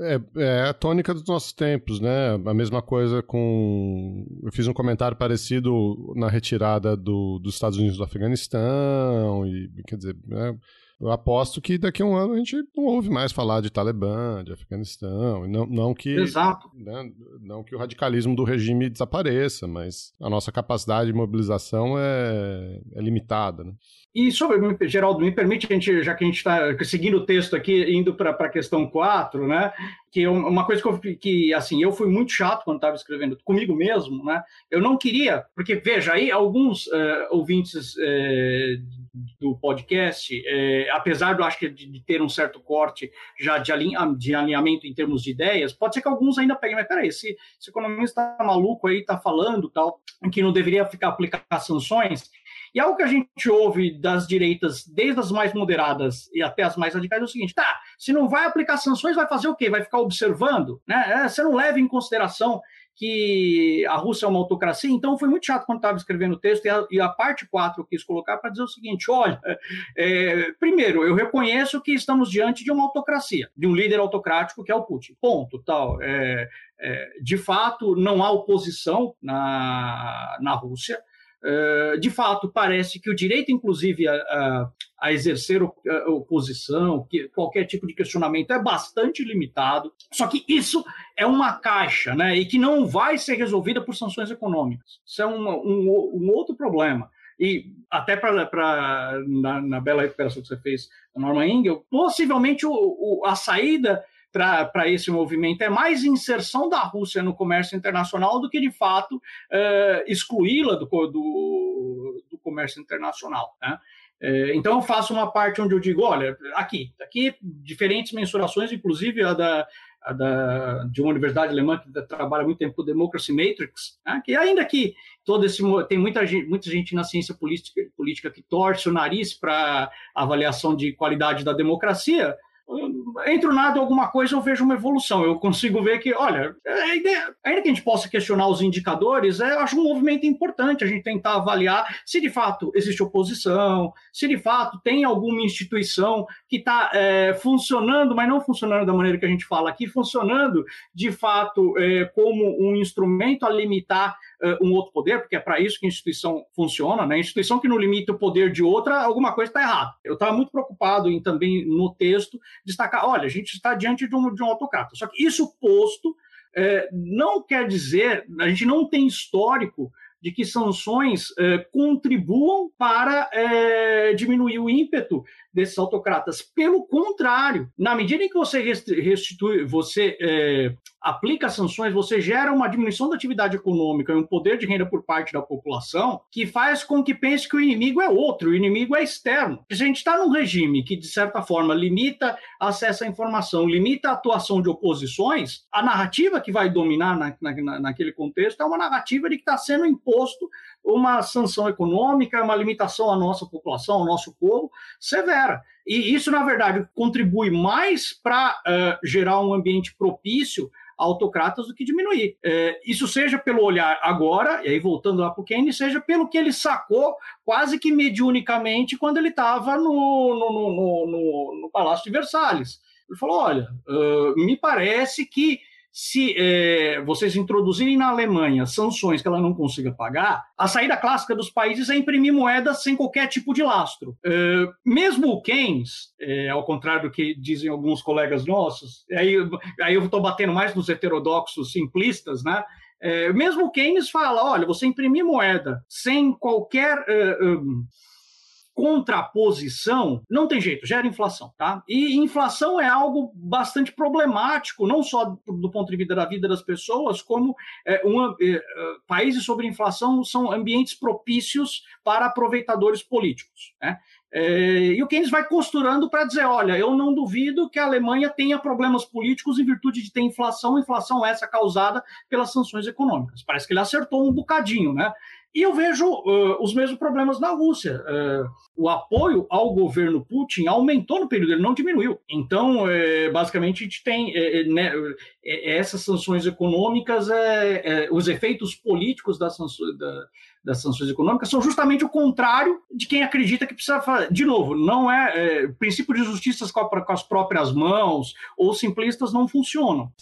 é, é, a tônica dos nossos tempos, né? A mesma coisa com. Eu fiz um comentário parecido na retirada do, dos Estados Unidos do Afeganistão, e quer dizer. Né? Eu aposto que daqui a um ano a gente não ouve mais falar de Talibã, de Afeganistão, não, não que Exato. Né, não que o radicalismo do regime desapareça, mas a nossa capacidade de mobilização é, é limitada. Né? E sobre, Geraldo, me permite, a gente, já que a gente está seguindo o texto aqui, indo para a questão 4, né? Que é uma coisa que, eu, que, assim, eu fui muito chato quando estava escrevendo comigo mesmo, né? Eu não queria, porque, veja, aí alguns uh, ouvintes uh, do podcast, uh, apesar do, acho que, de, de, ter um certo corte já de, alinha, de alinhamento em termos de ideias, pode ser que alguns ainda peguem, mas peraí, esse, esse economista tá maluco aí, tá falando tal, que não deveria ficar aplicar sanções, e algo que a gente ouve das direitas, desde as mais moderadas e até as mais radicais, é o seguinte: tá, se não vai aplicar sanções, vai fazer o quê? Vai ficar observando? Né? É, você não leva em consideração que a Rússia é uma autocracia, então foi muito chato quando estava escrevendo o texto, e a, e a parte 4 eu quis colocar para dizer o seguinte: olha, é, primeiro, eu reconheço que estamos diante de uma autocracia, de um líder autocrático que é o Putin. Ponto. Tal. É, é, de fato, não há oposição na, na Rússia. Eh, de fato, parece que o direito, inclusive, a, a, a exercer a oposição, que qualquer tipo de questionamento é bastante limitado. Só que isso é uma caixa, né? E que não vai ser resolvida por sanções econômicas. Isso é um, um, um outro problema. E até para na, na, bela recuperação que você fez Norma Engel, possivelmente o, o, a saída para esse movimento é mais inserção da Rússia no comércio internacional do que, de fato, uh, excluí-la do, do, do, comércio internacional. Né? Uh, então, eu faço uma parte onde eu digo: olha, aqui, aqui diferentes mensurações, inclusive a da, da, de uma universidade alemã que trabalha muito tempo com Democracy Matrix, né? que ainda que todo esse tem muita gente, muita gente na ciência política, política que torce o nariz para avaliação de qualidade da democracia, entre nada alguma coisa eu vejo uma evolução. Eu consigo ver que, olha, a ideia, ainda que a gente possa questionar os indicadores, é, eu acho um movimento importante a gente tentar avaliar se de fato existe oposição, se de fato tem alguma instituição que está é, funcionando, mas não funcionando da maneira que a gente fala aqui, funcionando de fato é, como um instrumento a limitar uh, um outro poder, porque é para isso que a instituição funciona, né? A instituição que não limita o poder de outra, alguma coisa está errada. Eu estava muito preocupado em também no texto destacar, olha, a gente está diante de um, de um autocrata. Só que isso posto é, não quer dizer, a gente não tem histórico de que sanções é, contribuam para é, diminuir o ímpeto desses autocratas. Pelo contrário, na medida em que você restitui, você é, aplica sanções, você gera uma diminuição da atividade econômica e um poder de renda por parte da população que faz com que pense que o inimigo é outro, o inimigo é externo. Se a gente está num regime que, de certa forma, limita acesso à informação, limita a atuação de oposições, a narrativa que vai dominar na, na, naquele contexto é uma narrativa de que está sendo imposto uma sanção econômica, uma limitação à nossa população, ao nosso povo, severa. E isso, na verdade, contribui mais para uh, eh, gerar um ambiente propício autocratas do que diminuir. É, isso seja pelo olhar agora, e aí voltando lá para o Keynes, seja pelo que ele sacou quase que mediunicamente quando ele estava no, no, no, no, no Palácio de Versalhes. Ele falou: olha, uh, me parece que se é, vocês introduzirem na Alemanha sanções que ela não consiga pagar, a saída clássica dos países é imprimir moedas sem qualquer tipo de lastro. É, mesmo o Keynes, é, ao contrário do que dizem alguns colegas nossos, aí, aí eu estou batendo mais nos heterodoxos simplistas, né? Mesmo o Keynes fala: olha, você imprimir moeda sem qualquer. Uh, contraposição, não tem jeito, gera inflação, tá? E inflação é algo bastante problemático, não só do ponto de vista da vida das pessoas, como é, uma, é, países sobre inflação são ambientes propícios para aproveitadores políticos, né? É, e o Keynes vai costurando para dizer: olha, eu não duvido que a Alemanha tenha problemas políticos em virtude de ter inflação, inflação essa causada pelas sanções econômicas. Parece que ele acertou um bocadinho, né? E eu vejo uh, os mesmos problemas na Rússia. Uh, o apoio ao governo Putin aumentou no período, ele não diminuiu. Então, uh, basicamente, a gente tem né, essas sanções econômicas, os efeitos políticos das sanções, da, das sanções econômicas são justamente o contrário de quem acredita que precisa fazer. De novo, não é, é princípio de justiça com, a, com as próprias mãos ou simplistas não funcionam.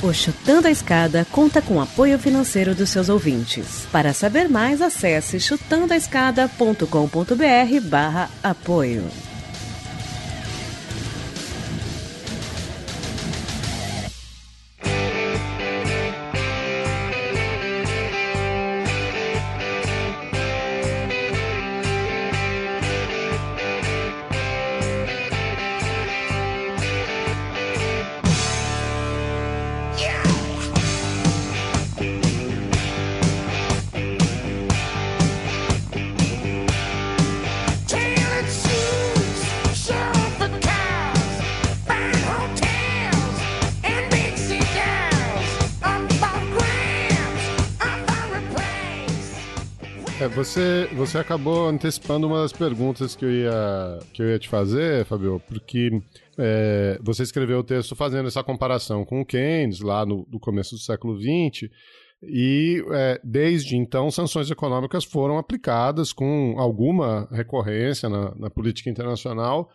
O Chutando a Escada conta com apoio financeiro dos seus ouvintes. Para saber mais, acesse chutandoaescada.com.br barra apoio. Você, você acabou antecipando uma das perguntas que eu ia, que eu ia te fazer, Fabio, porque é, você escreveu o texto fazendo essa comparação com o Keynes, lá no, no começo do século XX, e é, desde então sanções econômicas foram aplicadas com alguma recorrência na, na política internacional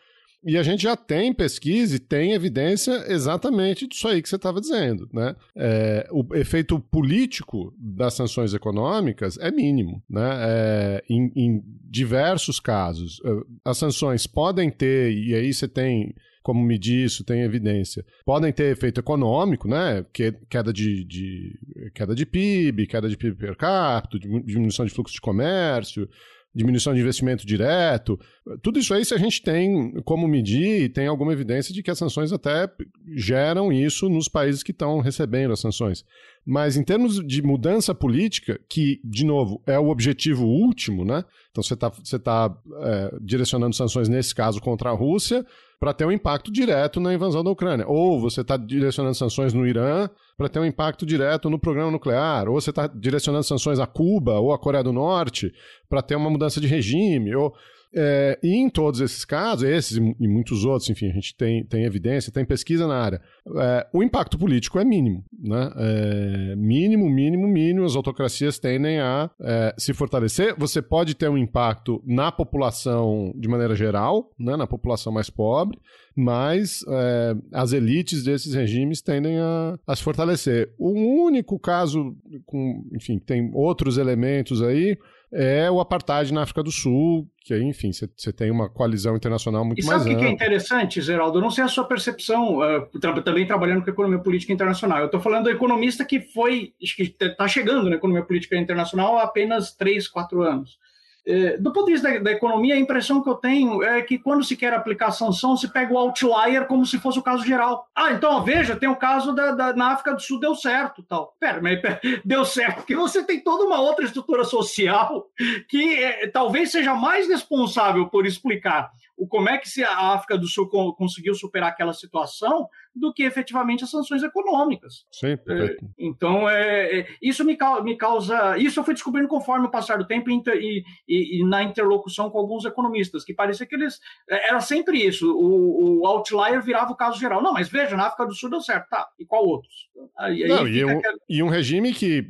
e a gente já tem pesquisa e tem evidência exatamente disso aí que você estava dizendo. Né? É, o efeito político das sanções econômicas é mínimo. Né? É, em, em diversos casos, é, as sanções podem ter, e aí você tem como medir isso, tem evidência. Podem ter efeito econômico, né? Queda de, de, queda de PIB, queda de PIB per capita, diminuição de fluxo de comércio, diminuição de investimento direto. Tudo isso aí, se a gente tem como medir, tem alguma evidência de que as sanções até geram isso nos países que estão recebendo as sanções. Mas em termos de mudança política, que, de novo, é o objetivo último, né? Então você está tá, é, direcionando sanções, nesse caso, contra a Rússia, para ter um impacto direto na invasão da Ucrânia. Ou você está direcionando sanções no Irã para ter um impacto direto no programa nuclear. Ou você está direcionando sanções a Cuba ou a Coreia do Norte para ter uma mudança de regime. Ou é, e em todos esses casos, esses e muitos outros, enfim, a gente tem, tem evidência, tem pesquisa na área, é, o impacto político é mínimo. Né? É, mínimo, mínimo, mínimo. As autocracias tendem a é, se fortalecer. Você pode ter um impacto na população de maneira geral, né? na população mais pobre, mas é, as elites desses regimes tendem a, a, se fortalecer. O único caso, com, enfim, tem outros elementos aí, é o apartheid na África do Sul, que aí, enfim, você tem uma coalizão internacional muito e mais sabe o que é interessante, Zeraldo? Eu não sei a sua percepção, uh, tra também trabalhando com economia política internacional. Eu estou falando do economista que foi, que está chegando na economia política internacional há apenas 3, 4 anos. É, do ponto de vista da, da, economia, a impressão que eu tenho é que quando se quer aplicar sanção, se pega o outlier como se fosse o caso geral. Ah, então, veja, tem o caso da, da na África do Sul, deu certo. tal. Pera, mas deu certo, porque você tem toda uma outra estrutura social que é, talvez seja mais responsável por explicar o como é que se a África do Sul conseguiu superar aquela situação do que efetivamente as sanções econômicas. Sim, é, então, é, é, isso me, me, causa. Isso eu fui descobrindo conforme o passar do tempo e, e, e, na interlocução com alguns economistas, que parecia que eles. É, era sempre isso. O, o, outlier virava o caso geral. Não, mas veja, na África do Sul deu certo, tá. E qual outros? Aí, não, e, um, aquela... e, um, regime que,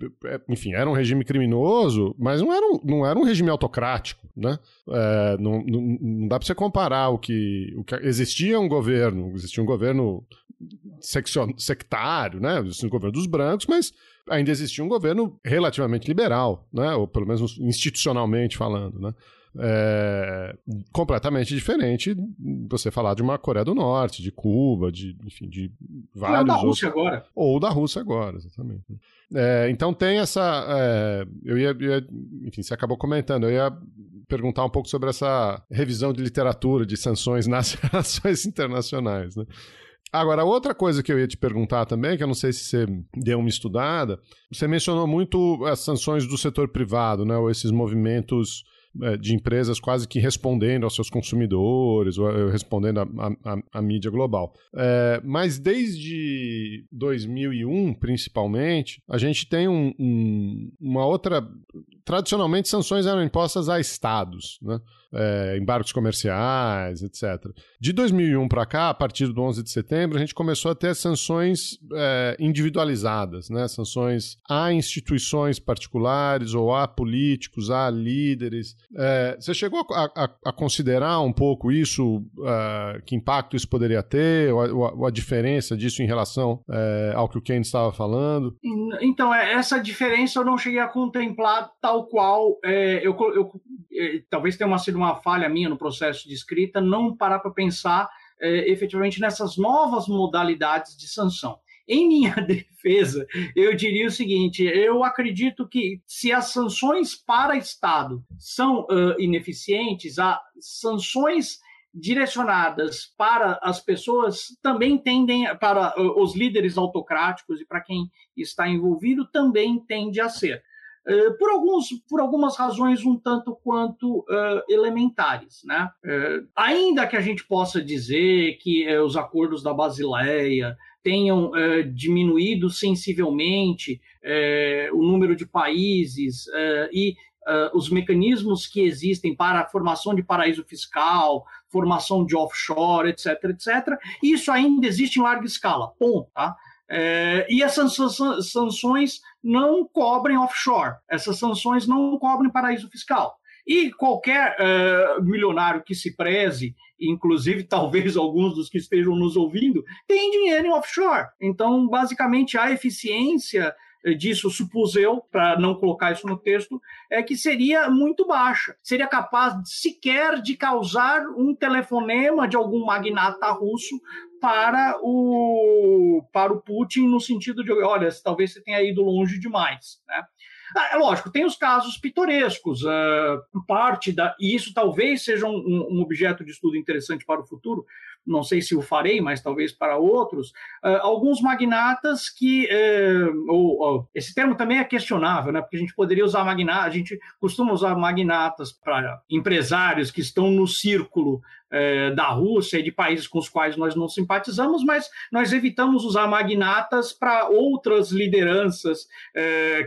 enfim, era um regime criminoso, mas não era um, não era um regime autocrático, né? É, não, não, não, dá para você comparar o que, o que. Existia um governo, existia um governo sectário, né? Existia um governo dos brancos, mas ainda existia um governo relativamente liberal, né? Ou pelo menos institucionalmente falando, né? É, completamente diferente você falar de uma Coreia do Norte, de Cuba, de, enfim, de vários Ou da Rússia outros... agora. Ou da Rússia agora, exatamente. É, então tem essa. É, eu ia, ia, Enfim, você acabou comentando, eu ia perguntar um pouco sobre essa revisão de literatura, de sanções nas relações internacionais, né? Agora, outra coisa que eu ia te perguntar também, que eu não sei se você deu uma estudada, você mencionou muito as sanções do setor privado, né? Ou esses movimentos de empresas quase que respondendo aos seus consumidores, é, respondendo à mídia global. É, mas desde 2001, principalmente, a gente tem um, um, uma outra tradicionalmente sanções eram impostas a estados, né? É, embargos comerciais, etc. De 2001 para cá, a partir do 11 de setembro, a gente começou a ter sanções é, individualizadas, né? sanções a instituições particulares ou a políticos, a líderes. É, você chegou a, a, a, considerar um pouco isso, uh, que impacto isso poderia ter, ou a, ou a diferença disso em relação é, ao que o Ken estava falando? Então, é, essa diferença eu não cheguei a contemplar tal qual. É, eu, eu, talvez tenha sido uma falha minha no processo de escrita, não parar para pensar é, efetivamente nessas novas modalidades de sanção. Em minha defesa, eu diria o seguinte: eu acredito que se as sanções para Estado são uh, ineficientes, as sanções direcionadas para as pessoas também tendem para os líderes autocráticos e para quem está envolvido também tende a ser. Eh, por, alguns, por algumas razões um tanto quanto uh, elementares. Né? Uh, ainda que a gente possa dizer que uh, os acordos da Basileia tenham diminuído sensivelmente o número de países e os mecanismos que existem para a formação de paraíso fiscal, formação de offshore, etc., etc., isso ainda existe em larga escala, ponto. Tá? É, e essas sanções não cobrem offshore, essas sanções não cobrem paraíso fiscal. E qualquer uh, milionário que se preze, inclusive talvez alguns dos que estejam nos ouvindo, tem dinheiro em offshore. Então, basicamente, a eficiência disso, supus eu, para não colocar isso no texto, é que seria muito baixa. Seria capaz sequer de causar um telefonema de algum magnata russo para o, para o Putin no sentido de, olha, talvez você tenha ido longe demais, né? Ah, é lógico, tem os casos pitorescos, uh, parte da, e isso talvez seja um, um, objeto de estudo interessante para o futuro, não sei se o farei, mas talvez para outros, uh, alguns magnatas que. Uh, ou, esse termo também é questionável, né? porque a gente poderia usar magnatas, a gente costuma usar magnatas para empresários que estão no círculo uh, da Rússia e de países com os quais nós não simpatizamos, mas nós evitamos usar magnatas para outras lideranças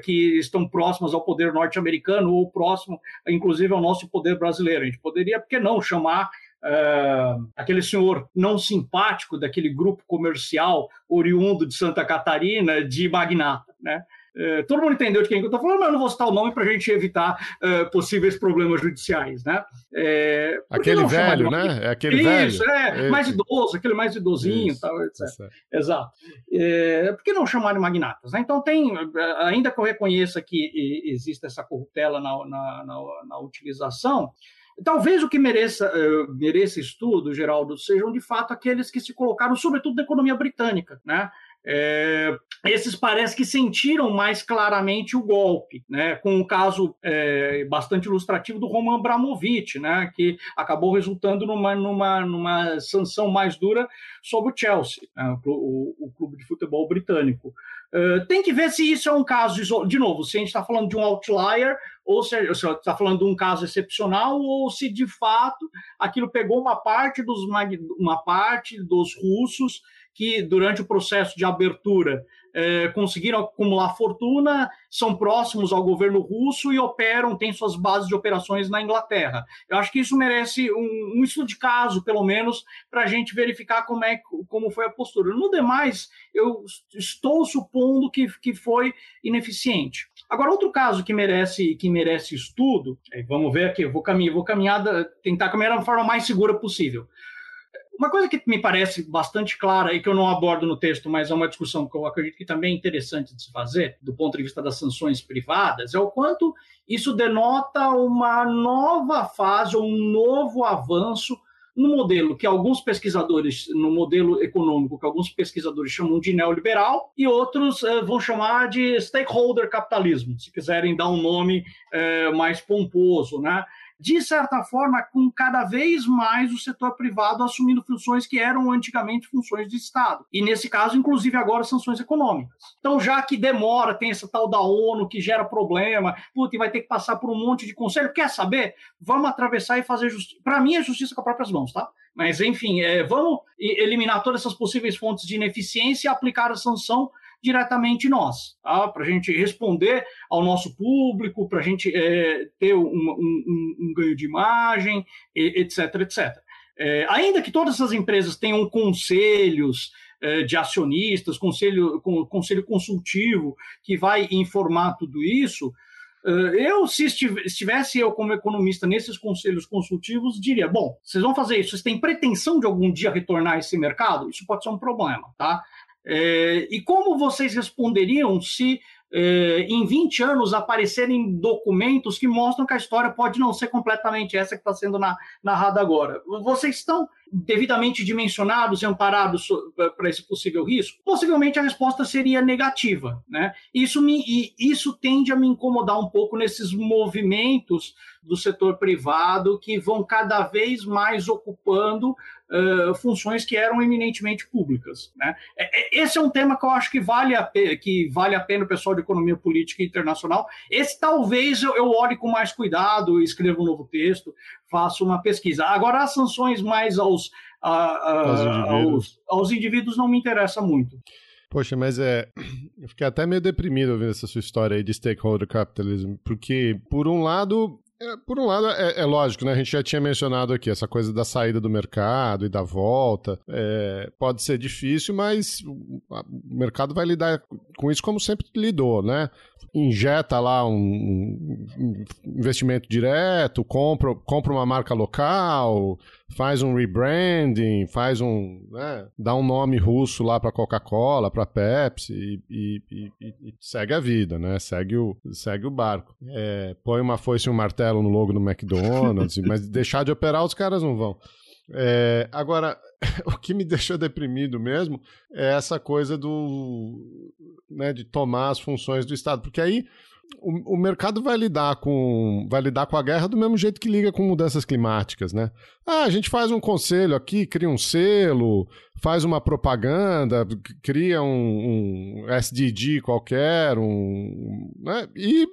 que estão próximas ao poder norte-americano ou próximo, inclusive, ao nosso poder brasileiro. A gente poderia, por que não, chamar Uh, aquele senhor não simpático daquele grupo comercial oriundo de Santa Catarina de magnata, né? Uh, todo mundo entendeu de quem eu estou falando, mas eu não vou citar o nome para a gente evitar uh, possíveis problemas judiciais, né? É, aquele velho, né? É aquele Isso, velho. é, mais idoso, aquele mais idosinho, Isso, tal, etc. Isso. Exato. É, por que não chamar de magnatas? Né? Então tem, ainda que eu reconheça que existe essa corruptela na, na, na, na utilização, Talvez o que mereça, uh, mereça estudo, Geraldo, sejam de fato aqueles que se colocaram, sobretudo, da economia britânica, né? É, esses parece que sentiram mais claramente o golpe, né? com um caso é, bastante ilustrativo do Roman Abramovich, né? que acabou resultando numa, numa, numa sanção mais dura sobre o Chelsea, né? o, o, clube de futebol britânico. Uh, tem que ver se isso é um caso, de novo, se a gente está falando de um outlier, ou se está falando de um caso excepcional, ou se de fato aquilo pegou uma parte dos, uma parte dos russos que durante o processo de abertura eh, conseguiram acumular fortuna, são próximos ao governo russo e operam, têm suas bases de operações na Inglaterra. Eu acho que isso merece um, um estudo de caso, pelo menos, para a gente verificar como, é, como foi a postura. No demais, eu estou supondo que, que foi ineficiente. Agora, outro caso que merece, que merece estudo, é, vamos ver aqui, vou caminhar, vou caminhar, tentar caminhar da forma mais segura possível. Uma coisa que me parece bastante clara e que eu não abordo no texto, mas é uma discussão que eu acredito que também é interessante de se fazer, do ponto de vista das sanções privadas, é o quanto isso denota uma nova fase, um novo avanço no modelo que alguns pesquisadores, no modelo econômico que alguns pesquisadores chamam de neoliberal e outros eh, vão chamar de stakeholder capitalismo, se quiserem dar um nome eh, mais pomposo, né? De certa forma, com cada vez mais o setor privado assumindo funções que eram antigamente funções de Estado. E nesse caso, inclusive agora, sanções econômicas. Então, já que demora, tem essa tal da ONU que gera problema, puta, vai ter que passar por um monte de conselho, quer saber? Vamos atravessar e fazer justiça. Para mim, é justiça com as próprias mãos, tá? Mas, enfim, é, vamos eliminar todas essas possíveis fontes de ineficiência e aplicar a sanção diretamente nós, tá? para a gente responder ao nosso público, para a gente é, ter um, um, um, ganho de imagem, etc, etc. É, ainda que todas essas empresas tenham conselhos é, de acionistas, conselho, conselho consultivo que vai informar tudo isso, é, eu, se estivesse eu como economista nesses conselhos consultivos, diria: bom, vocês vão fazer isso, vocês têm pretensão de algum dia retornar esse mercado? Isso pode ser um problema, tá? É, e como vocês responderiam se é, em 20 anos aparecerem documentos que mostram que a história pode não ser completamente essa que está sendo na, narrada agora? Vocês estão devidamente dimensionados e amparados para esse possível risco? Possivelmente a resposta seria negativa. Né? Isso, me, isso tende a me incomodar um pouco nesses movimentos do setor privado que vão cada vez mais ocupando uh, funções que eram eminentemente públicas. Né? É, é, esse é um tema que eu acho que vale a pena, que vale a pena o pessoal de economia política internacional. Esse talvez eu, eu olhe com mais cuidado, escreva um novo texto, faça uma pesquisa. Agora, as sanções mais aos, a, a, aos, indivíduos. Aos, aos indivíduos não me interessa muito. Poxa, mas é. Eu fiquei até meio deprimido ouvindo essa sua história aí de stakeholder capitalism, porque, por um lado, é, por um lado, é, é, lógico, né? A gente já tinha mencionado aqui essa coisa da saída do mercado e da volta. É, pode ser difícil, mas o mercado vai lidar com isso como sempre lidou, né? Injeta lá um, um investimento direto, compra, compra uma marca local, faz um rebranding, faz um. Né, dá um nome russo lá para Coca-Cola, para Pepsi e, e, e, e, segue a vida, né? Segue o, segue o barco. É, põe uma foice e um martelo no logo do McDonald's, mas deixar de operar os caras não vão. É, agora, o que me deixou deprimido mesmo é essa coisa do né, de tomar as funções do Estado, porque aí o, o, mercado vai lidar com vai lidar com a guerra do mesmo jeito que liga com mudanças climáticas, né? Ah, a gente faz um conselho aqui, cria um selo, faz uma propaganda, cria um, um SDG qualquer, um, né? E,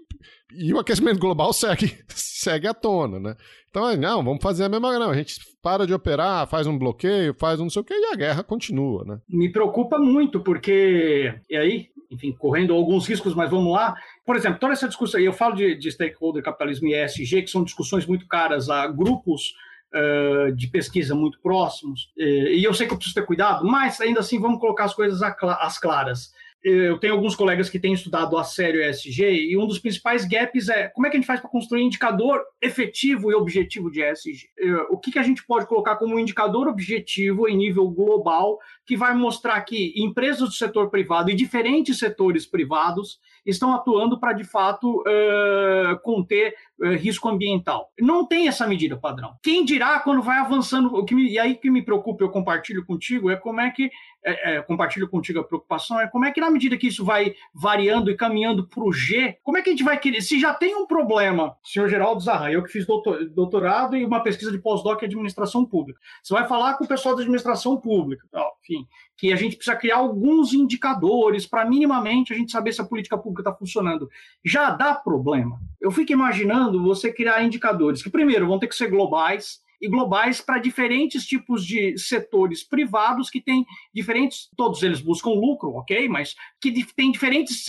e o aquecimento global segue segue à tona, né? Então, não, vamos fazer a mesma não, a gente para de operar, faz um bloqueio, faz um não sei o que e a guerra continua, né? Me preocupa muito porque e aí enfim, correndo alguns riscos, mas vamos lá. Por exemplo, toda essa discussão, eu falo de, de stakeholder capitalismo e ESG, que são discussões muito caras a grupos uh, de pesquisa muito próximos, e eu sei que eu preciso ter cuidado, mas ainda assim vamos colocar as coisas às claras eu tenho alguns colegas que têm estudado a sério ESG e um dos principais gaps é como é que a gente faz para construir indicador efetivo e objetivo de ESG? O que, que a gente pode colocar como indicador objetivo em nível global que vai mostrar que empresas do setor privado e diferentes setores privados estão atuando para, de fato, uh, conter risco ambiental. Não tem essa medida padrão. Quem dirá quando vai avançando, o que me, e aí que me preocupa, eu compartilho contigo, é como é que, é, é, compartilho contigo a preocupação, é como é que na medida que isso vai variando e caminhando para o G, como é que a gente vai querer, se já tem um problema, senhor Geraldo Zarra, eu que fiz doutor, doutorado e uma pesquisa de pós-doc em administração pública, você vai falar com o pessoal da administração pública, enfim, que a gente precisa criar alguns indicadores para minimamente a gente saber se a política pública está funcionando. Já dá problema. Eu fico imaginando você criar indicadores que, primeiro, vão ter que ser globais, e globais para diferentes tipos de setores privados que têm diferentes, todos eles buscam lucro, ok, mas que têm diferentes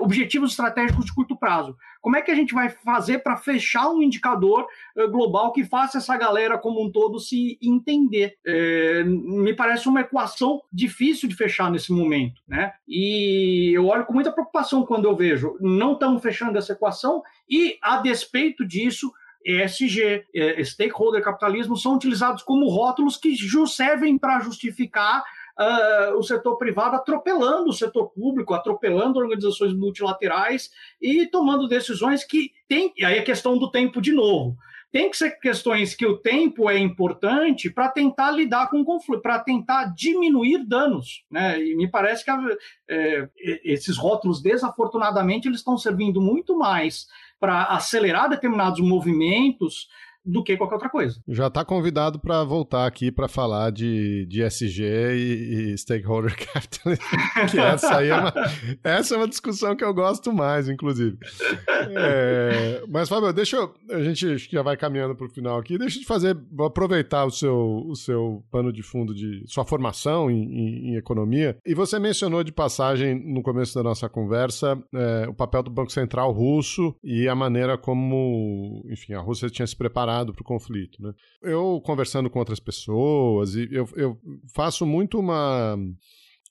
objetivos estratégicos de curto prazo. Como é que a gente vai fazer para fechar um indicador uh, global que faça essa galera como um todo se entender? É, me parece uma equação difícil de fechar nesse momento, né? E eu olho com muita preocupação quando eu vejo não estamos fechando essa equação e, a despeito disso, ESG, é, stakeholder capitalismo, são utilizados como rótulos que servem para justificar uh, o setor privado atropelando o setor público, atropelando organizações multilaterais e tomando decisões que tem. E aí a questão do tempo de novo. Tem que ser questões que o tempo é importante para tentar lidar com o conflito, para tentar diminuir danos. Né? E me parece que é, esses rótulos, desafortunadamente, eles estão servindo muito mais para acelerar determinados movimentos do que qualquer outra coisa. Já está convidado para voltar aqui para falar de, de SG e, e stakeholder capitalism, que essa aí é uma, essa é uma discussão que eu gosto mais, inclusive. É, mas, Fábio, deixa eu, a gente já vai caminhando para o final aqui, deixa eu te fazer, vou aproveitar o seu, o seu pano de fundo de sua formação em, em, em economia, e você mencionou de passagem no começo da nossa conversa é, o papel do Banco Central russo e a maneira como, enfim, a Rússia tinha se preparado para o conflito. Né? Eu, conversando com outras pessoas, e eu, eu faço muito uma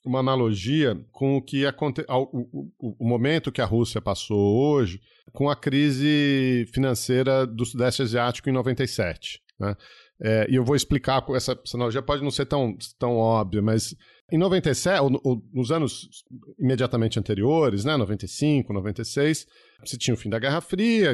uma analogia com o que aconte... o, o, o, momento que a Rússia passou hoje com a crise financeira do Sudeste Asiático em 97. Né? É, e eu vou explicar, essa, essa analogia pode não ser tão, tão óbvia, mas em 97, ou, ou, nos anos imediatamente anteriores, né, 95, 96, você tinha o fim da Guerra Fria,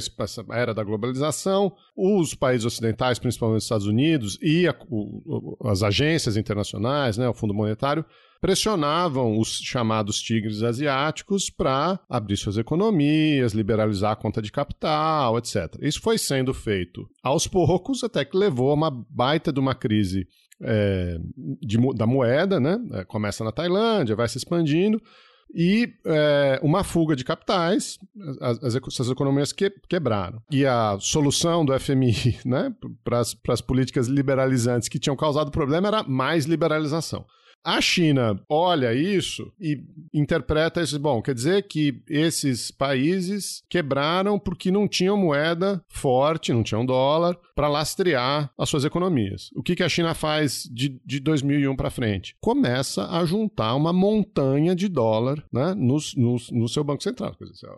a era da globalização, os países ocidentais, principalmente os Estados Unidos, e a, o, as agências internacionais, né, o Fundo Monetário, pressionavam os chamados tigres asiáticos para abrir suas economias, liberalizar a conta de capital, etc. Isso foi sendo feito aos poucos, até que levou a uma baita de uma crise é, de, da moeda, né? É, começa na Tailândia, vai se expandindo, e é, uma fuga de capitais, as, as, economias que, quebraram. E a solução do FMI né, para as políticas liberalizantes que tinham causado problema era mais liberalização. A China olha isso e interpreta isso, bom, quer dizer que esses países quebraram porque não tinham moeda forte, não tinham dólar, para lastrear as suas economias. O que, que a China faz de, de 2001 para frente? Começa a juntar uma montanha de dólar né, no, no, no seu Banco Central. Dizer,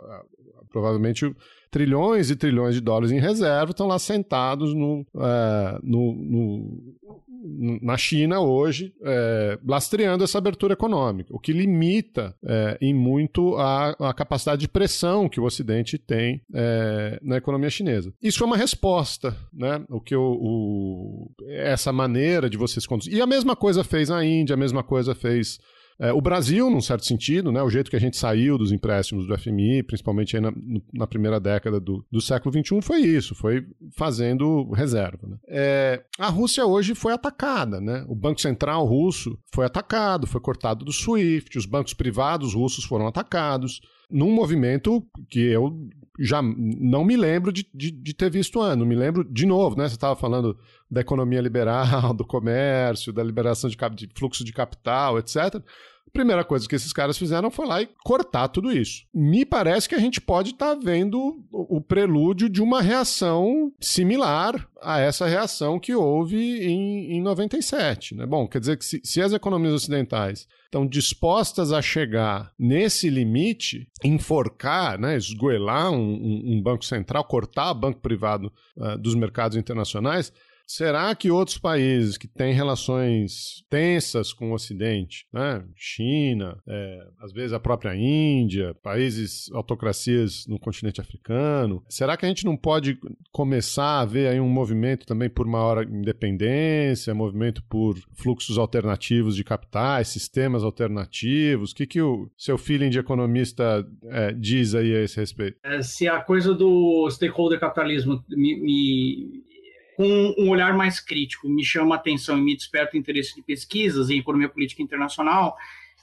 provavelmente trilhões e trilhões de dólares em reserva estão lá sentados no, é, no, no, na China hoje, é, lastreando essa abertura econômica, o que limita é, em muito a, a, capacidade de pressão que o Ocidente tem é, na economia chinesa. Isso foi uma resposta, né? O que o, o, essa maneira de vocês conduzir. E a mesma coisa fez a Índia, a mesma coisa fez é, o Brasil, num certo sentido, né, o jeito que a gente saiu dos empréstimos do FMI, principalmente na, na, primeira década do, do, século XXI, foi isso, foi fazendo reserva. Né? É, a Rússia hoje foi atacada, né? o Banco Central russo foi atacado, foi cortado do SWIFT, os bancos privados russos foram atacados, num movimento que eu já não me lembro de, de, de ter visto. Não me lembro, de novo, né? Você estava falando da economia liberal, do comércio, da liberação de, de fluxo de capital, etc. A primeira coisa que esses caras fizeram foi lá e cortar tudo isso. Me parece que a gente pode estar tá vendo o, o prelúdio de uma reação similar a essa reação que houve em, em 97. Né? Bom, quer dizer que se, se as economias ocidentais estão dispostas a chegar nesse limite, enforcar, né, esgoelar um, um, um banco central, cortar o banco privado uh, dos mercados internacionais, Será que outros países que têm relações tensas com o Ocidente, né? China, é, às vezes a própria Índia, países, autocracias no continente africano, será que a gente não pode começar a ver aí um movimento também por maior independência, movimento por fluxos alternativos de capitais, sistemas alternativos? O que, que o seu feeling de economista é, diz aí a esse respeito? É, se a coisa do stakeholder capitalismo me, me com um olhar mais crítico, me chama a atenção e me desperta o interesse de pesquisas em economia política internacional,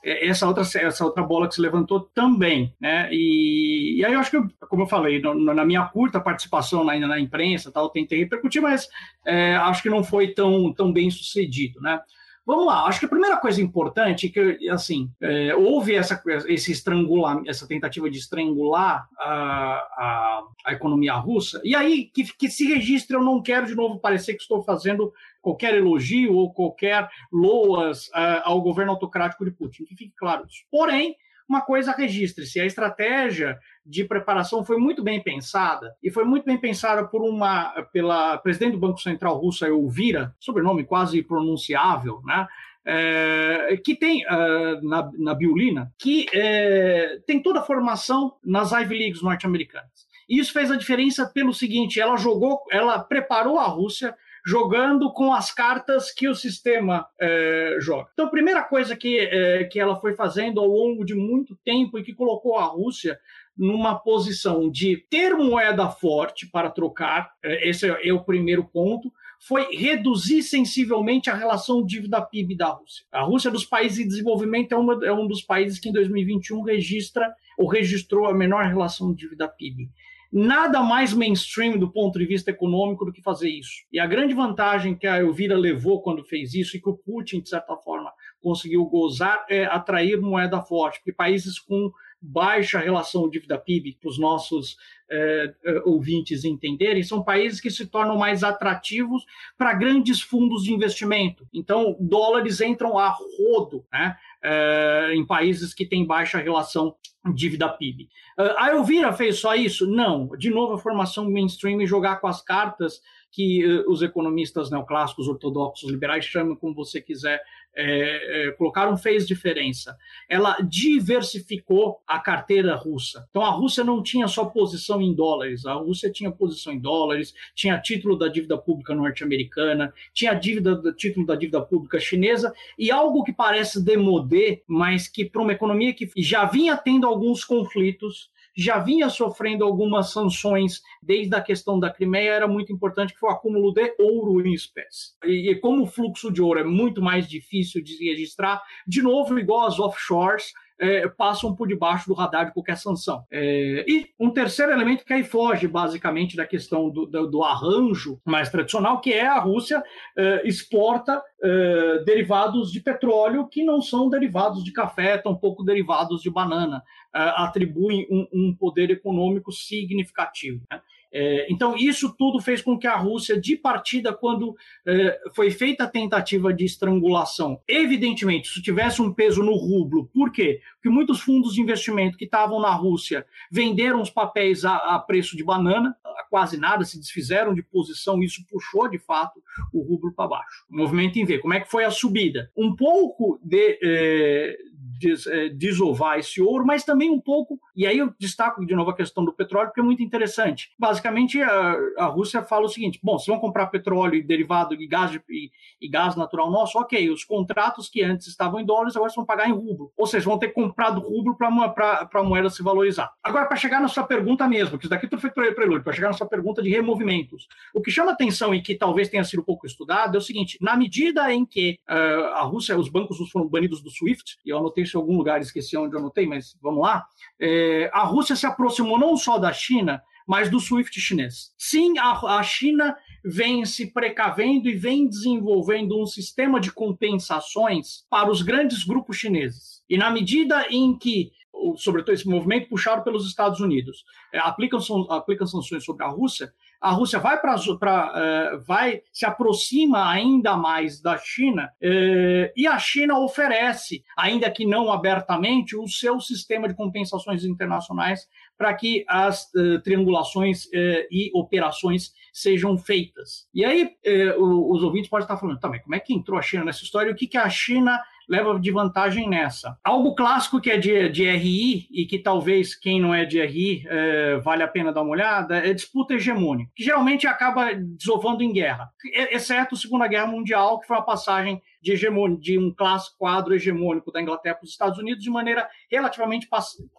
é, essa outra, essa outra bola que se levantou também, né? E, e aí eu acho que, como eu falei, no, na minha curta participação ainda na, na imprensa, tal, tentei repercutir, mas é, acho que não foi tão, tão bem sucedido, né? Vamos lá, acho que a primeira coisa importante é que, assim, é, houve essa, esse estrangular, essa tentativa de estrangular a, a, a economia russa, e aí que, que se registre, eu não quero de novo parecer que estou fazendo qualquer elogio ou qualquer loas uh, ao governo autocrático de Putin, que fique claro isso. Porém, uma coisa registre-se, a estratégia de preparação foi muito bem pensada e foi muito bem pensada por uma pela presidente do Banco Central russo, Elvira, sobrenome quase pronunciável, né? É, que tem uh, na, na Biolina, que é, tem toda a formação nas Ivy Leagues norte-americanas. E isso fez a diferença pelo seguinte: ela jogou, ela preparou a Rússia jogando com as cartas que o sistema é, joga. Então, a primeira coisa que, é, que ela foi fazendo ao longo de muito tempo e que colocou a Rússia numa posição de ter moeda forte para trocar, é, esse é o primeiro ponto, foi reduzir sensivelmente a relação dívida-PIB da Rússia. A Rússia, dos países em desenvolvimento, é, uma, é um dos países que em 2021 registra ou registrou a menor relação dívida-PIB nada mais mainstream do ponto de vista econômico do que fazer isso. E a grande vantagem que a Elvira levou quando fez isso e que o Putin, de certa forma, conseguiu gozar é atrair moeda forte, porque países com baixa relação dívida-PIB, para os nossos é, ouvintes entenderem, são países que se tornam mais atrativos para grandes fundos de investimento. Então, dólares entram a rodo né, é, em países que têm baixa relação dívida PIB. A Elvira fez só isso? Não. De novo, a formação mainstream e jogar com as cartas que os economistas neoclássicos, ortodoxos, liberais, chamam como você quiser é, é, colocaram fez diferença. Ela diversificou a carteira russa. Então a Rússia não tinha só posição em dólares, a Rússia tinha posição em dólares, tinha título da dívida pública norte-americana, tinha dívida título da dívida pública chinesa e algo que parece demodê, mas que para uma economia que já vinha tendo alguns conflitos já vinha sofrendo algumas sanções desde a questão da Crimeia, era muito importante que foi o acúmulo de ouro em espécie. E, e como o fluxo de ouro é muito mais difícil de registrar, de novo, igual as offshores, é, passam por debaixo do radar de qualquer sanção. É, e um terceiro elemento que aí foge basicamente da questão do, do, do arranjo mais tradicional, que é a Rússia é, exporta é, derivados de petróleo que não são derivados de café, tampouco derivados de banana, é, atribuem um, um, poder econômico significativo. Né? É, então, isso tudo fez com que a Rússia, de partida, quando é, foi feita a tentativa de estrangulação, evidentemente, isso tivesse um peso no rublo. Por quê? Porque muitos fundos de investimento que estavam na Rússia venderam os papéis a, preço de banana, a quase nada, se desfizeram de posição, isso puxou, de fato, o rublo para baixo. Movimento em V. Como é que foi a subida? Um pouco de, é, des, é, desovar esse ouro, mas também um pouco, e aí eu destaco de novo a questão do petróleo, porque é muito interessante. Basicamente, a, a Rússia fala o seguinte: bom, se vão comprar petróleo e derivado e gás, de, e, e, gás natural nosso, ok, os contratos que antes estavam em dólares agora vão pagar em rublo. Ou seja, vão ter comprado rublo para a moeda se valorizar. Agora, para chegar na sua pergunta mesmo, que isso daqui tudo foi prelúdio, para chegar na sua pergunta de removimentos. O que chama atenção e que talvez tenha sido pouco estudado é o seguinte: na medida em que uh, a Rússia, os bancos foram banidos do SWIFT, e eu anotei isso em algum lugar, esqueci onde eu anotei, mas vamos lá. É, a Rússia se aproximou não só da China, mas do SWIFT chinês. Sim, a, a China vem se precavendo e vem desenvolvendo um sistema de compensações para os grandes grupos chineses. E na medida em que sobretudo esse movimento puxado pelos Estados Unidos, é, aplicam, aplicam sanções sobre a Rússia, a Rússia vai para uh, vai se aproxima ainda mais da China uh, e a China oferece, ainda que não abertamente, o seu sistema de compensações internacionais para que as uh, triangulações e operações sejam feitas. E aí os ouvintes podem estar falando, também, tá, como é que entrou a China nessa história? O que, que a China leva de vantagem nessa. Algo clássico que é de, de RI e que talvez quem não é de RI é, vale a pena dar uma olhada é disputa hegemônica, que geralmente acaba desovando em guerra, exceto a Segunda Guerra Mundial, que foi uma passagem de, hegemônia, de um clássico quadro hegemônico da Inglaterra para os Estados Unidos de maneira relativamente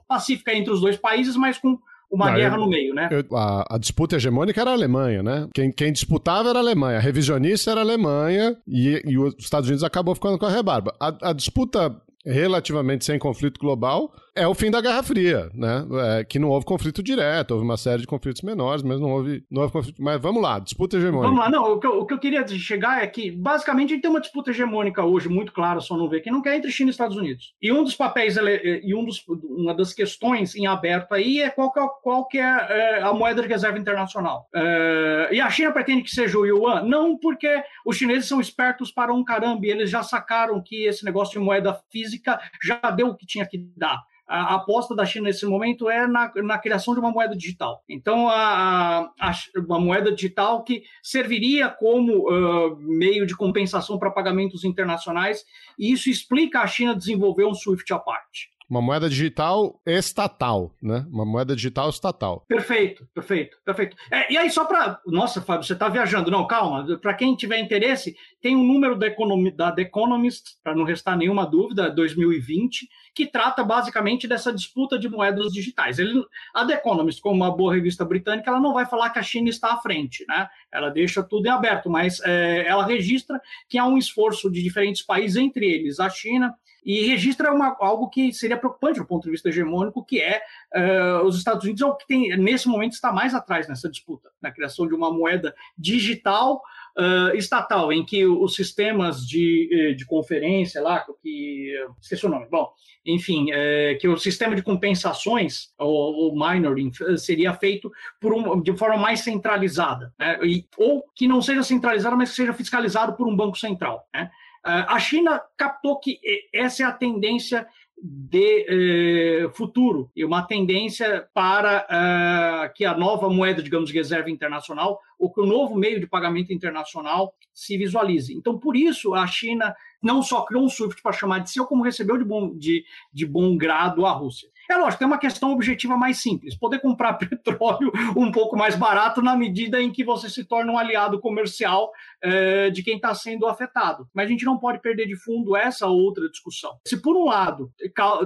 pacífica entre os dois países, mas com uma não, guerra eu, no meio, né? Eu, a, a, disputa hegemônica era a Alemanha, né? Quem, quem, disputava era a Alemanha, a revisionista era a Alemanha e, e os Estados Unidos acabou ficando com a rebarba. A, a disputa relativamente sem conflito global é o fim da Guerra Fria, né? É, que não houve conflito direto, houve uma série de conflitos menores, mas não houve, não houve conflito. Mas vamos lá, disputa hegemônica. Vamos lá, não, o que, eu, o que eu queria chegar é que, basicamente, a gente tem uma disputa hegemônica hoje, muito clara, só não ver quem não quer, entre China e Estados Unidos. E um dos papéis, e um dos, uma das questões em aberto aí é qual que é, qual que é, é a moeda de reserva internacional. É, e a China pretende que seja o yuan? Não, porque os chineses são espertos para um caramba, e eles já sacaram que esse negócio de moeda física já deu o que tinha que dar a aposta da China nesse momento é na, na criação de uma moeda digital. Então, a, a, uma moeda digital que serviria como uh, meio de compensação para pagamentos internacionais, e isso explica a China desenvolver um SWIFT à parte. Uma moeda digital estatal, né? Uma moeda digital estatal. Perfeito, perfeito, perfeito. É, e aí, só para. Nossa, Fábio, você está viajando. Não, calma. Para quem tiver interesse, tem um número da, Economy, da The Economist, para não restar nenhuma dúvida, 2020, que trata basicamente dessa disputa de moedas digitais. Ele, a The Economist, como uma boa revista britânica, ela não vai falar que a China está à frente, né? Ela deixa tudo em aberto, mas é, ela registra que há um esforço de diferentes países, entre eles a China, e registra uma, algo que seria preocupante do ponto de vista hegemônico, que é uh, os Estados Unidos é o que tem, nesse momento, está mais atrás nessa disputa, na criação de uma moeda digital uh, estatal, em que os sistemas de, eh, de conferência lá, que esqueci o nome, bom, enfim, é, que o sistema de compensações, ou, ou minoring, seria feito por um, de forma mais centralizada, né? e, ou que não seja centralizado, mas que seja fiscalizado por um banco central. Né? A China captou que essa é a tendência de eh, futuro e uma tendência para uh, que a nova moeda, digamos, de reserva internacional, ou que o novo meio de pagamento internacional se visualize. Então, por isso, a China não só criou um SWIFT para chamar de seu, como recebeu de bom, de, de bom grado a Rússia. É lógico, tem uma questão objetiva mais simples: poder comprar petróleo um pouco mais barato na medida em que você se torna um aliado comercial é, de quem está sendo afetado. Mas a gente não pode perder de fundo essa outra discussão. Se, por um lado,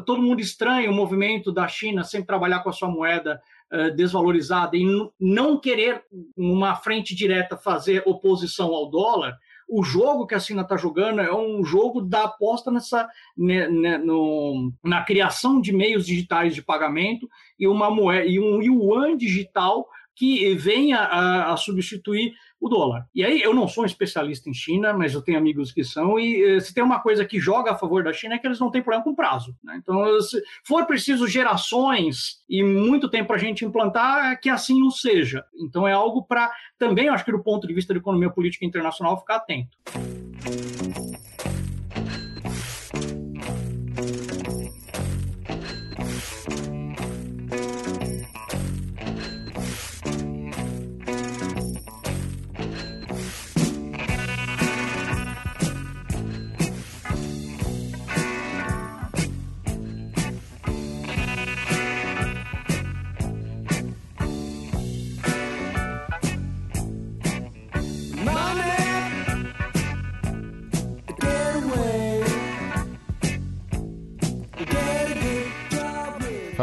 todo mundo estranha o movimento da China sempre trabalhar com a sua moeda é, desvalorizada e não querer, numa frente direta, fazer oposição ao dólar, o jogo que a China está jogando é um jogo da aposta nessa né, né, no, na criação de meios digitais de pagamento e uma moeda e um yuan digital que venha a, a, substituir o dólar. E aí, eu não sou um especialista em China, mas eu tenho amigos que são, e eh, se tem uma coisa que joga a favor da China é que eles não têm problema com prazo. Né? Então, se for preciso gerações e muito tempo para a gente implantar, é que assim não seja. Então, é algo para também, acho que do ponto de vista da economia política internacional, ficar atento.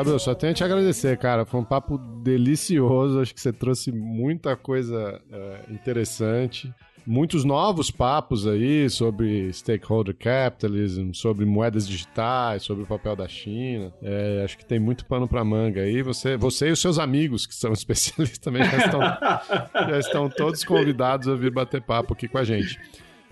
Fábio, só tenho a te agradecer, cara. Foi um papo delicioso. Acho que você trouxe muita coisa é, interessante. Muitos novos papos aí sobre stakeholder capitalism, sobre moedas digitais, sobre o papel da China. É, acho que tem muito pano para manga aí. Você, você e os seus amigos, que são especialistas também, já estão, já estão todos convidados a vir bater papo aqui com a gente.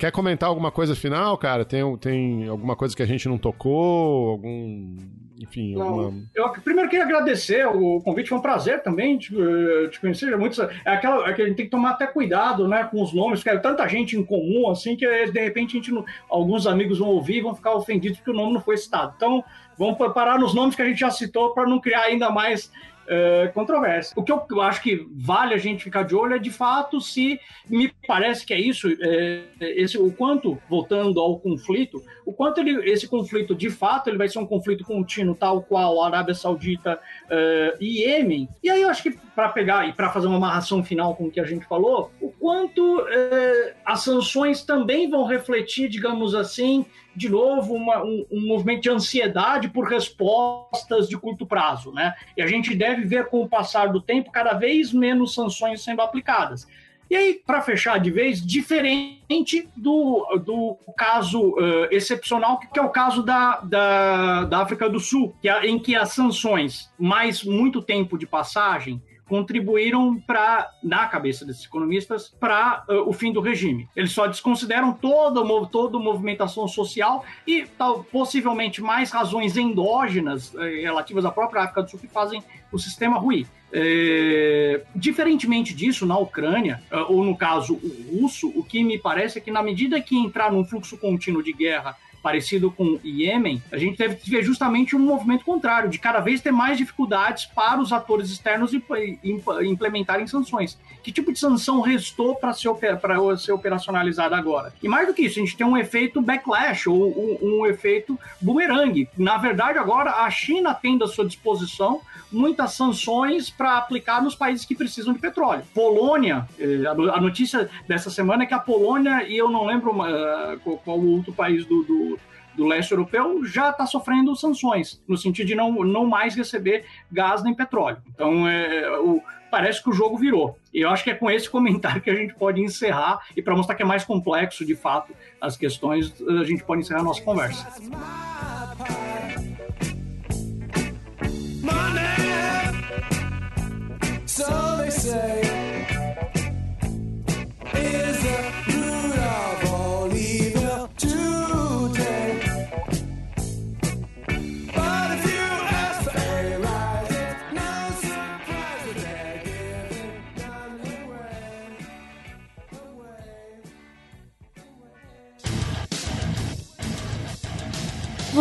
Quer comentar alguma coisa final, cara? Tem, tem alguma coisa que a gente não tocou? Algum. Enfim, não, alguma... Eu primeiro queria agradecer o convite, foi um prazer também te, eh, te conhecer. É, muito, é aquela é que a gente tem que tomar até cuidado né, com os nomes, porque é tanta gente em comum assim que de repente a gente não, alguns amigos vão ouvir e vão ficar ofendidos porque o nome não foi citado. Então, vamos parar nos nomes que a gente já citou para não criar ainda mais controvérsia. O que eu acho que vale a gente ficar de olho é, de fato, se me parece que é isso, é, esse, o quanto, voltando ao conflito, o quanto ele, esse conflito, de fato, ele vai ser um conflito contínuo, tal qual a Arábia Saudita uh, e Iêmen. E aí eu acho que, para pegar e para fazer uma amarração final com o que a gente falou, o quanto uh, as sanções também vão refletir, digamos assim, de novo, uma, um, um, movimento de ansiedade por respostas de curto prazo. Né? E a gente deve ver, com o passar do tempo, cada vez menos sanções sendo aplicadas. E aí, para fechar de vez, diferente do, do caso uh, excepcional, que é o caso da, da, da África do Sul, que é, em que as sanções, mais muito tempo de passagem, contribuíram para, na cabeça desses economistas, para uh, o fim do regime. Eles só desconsideram toda, toda movimentação social e tal, possivelmente mais razões endógenas uh, relativas à própria África do Sul que fazem o sistema ruir. É, diferentemente disso, na Ucrânia, uh, ou no caso o russo, o que me parece é que na medida que entrar num fluxo contínuo de guerra parecido com Iêmen, a gente teve que ver justamente um movimento contrário, de cada vez ter mais dificuldades para os atores externos implementarem sanções. Que tipo de sanção restou para ser, ser operacionalizada agora? E mais do que isso, a gente tem um efeito backlash, ou um, um efeito boomerang. Na verdade, agora a China tem à sua disposição muitas sanções para aplicar nos países que precisam de petróleo. Polônia, eh, a notícia dessa semana é que a Polônia, e eu não lembro uh, qual o outro país do, do do leste europeu já está sofrendo sanções, no sentido de não, não mais receber gás nem petróleo. Então, é, o, parece que o jogo virou. E eu acho que é com esse comentário que a gente pode encerrar, e para mostrar que é mais complexo, de fato, as questões, a gente pode encerrar a nossa conversa. So they say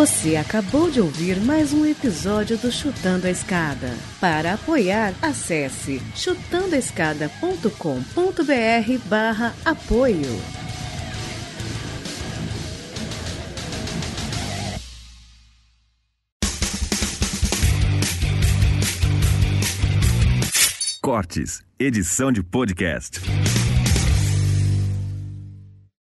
Você acabou de ouvir mais um episódio do Chutando a Escada. Para apoiar, acesse chutandoescada.com.br barra apoio. Cortes, edição de podcast.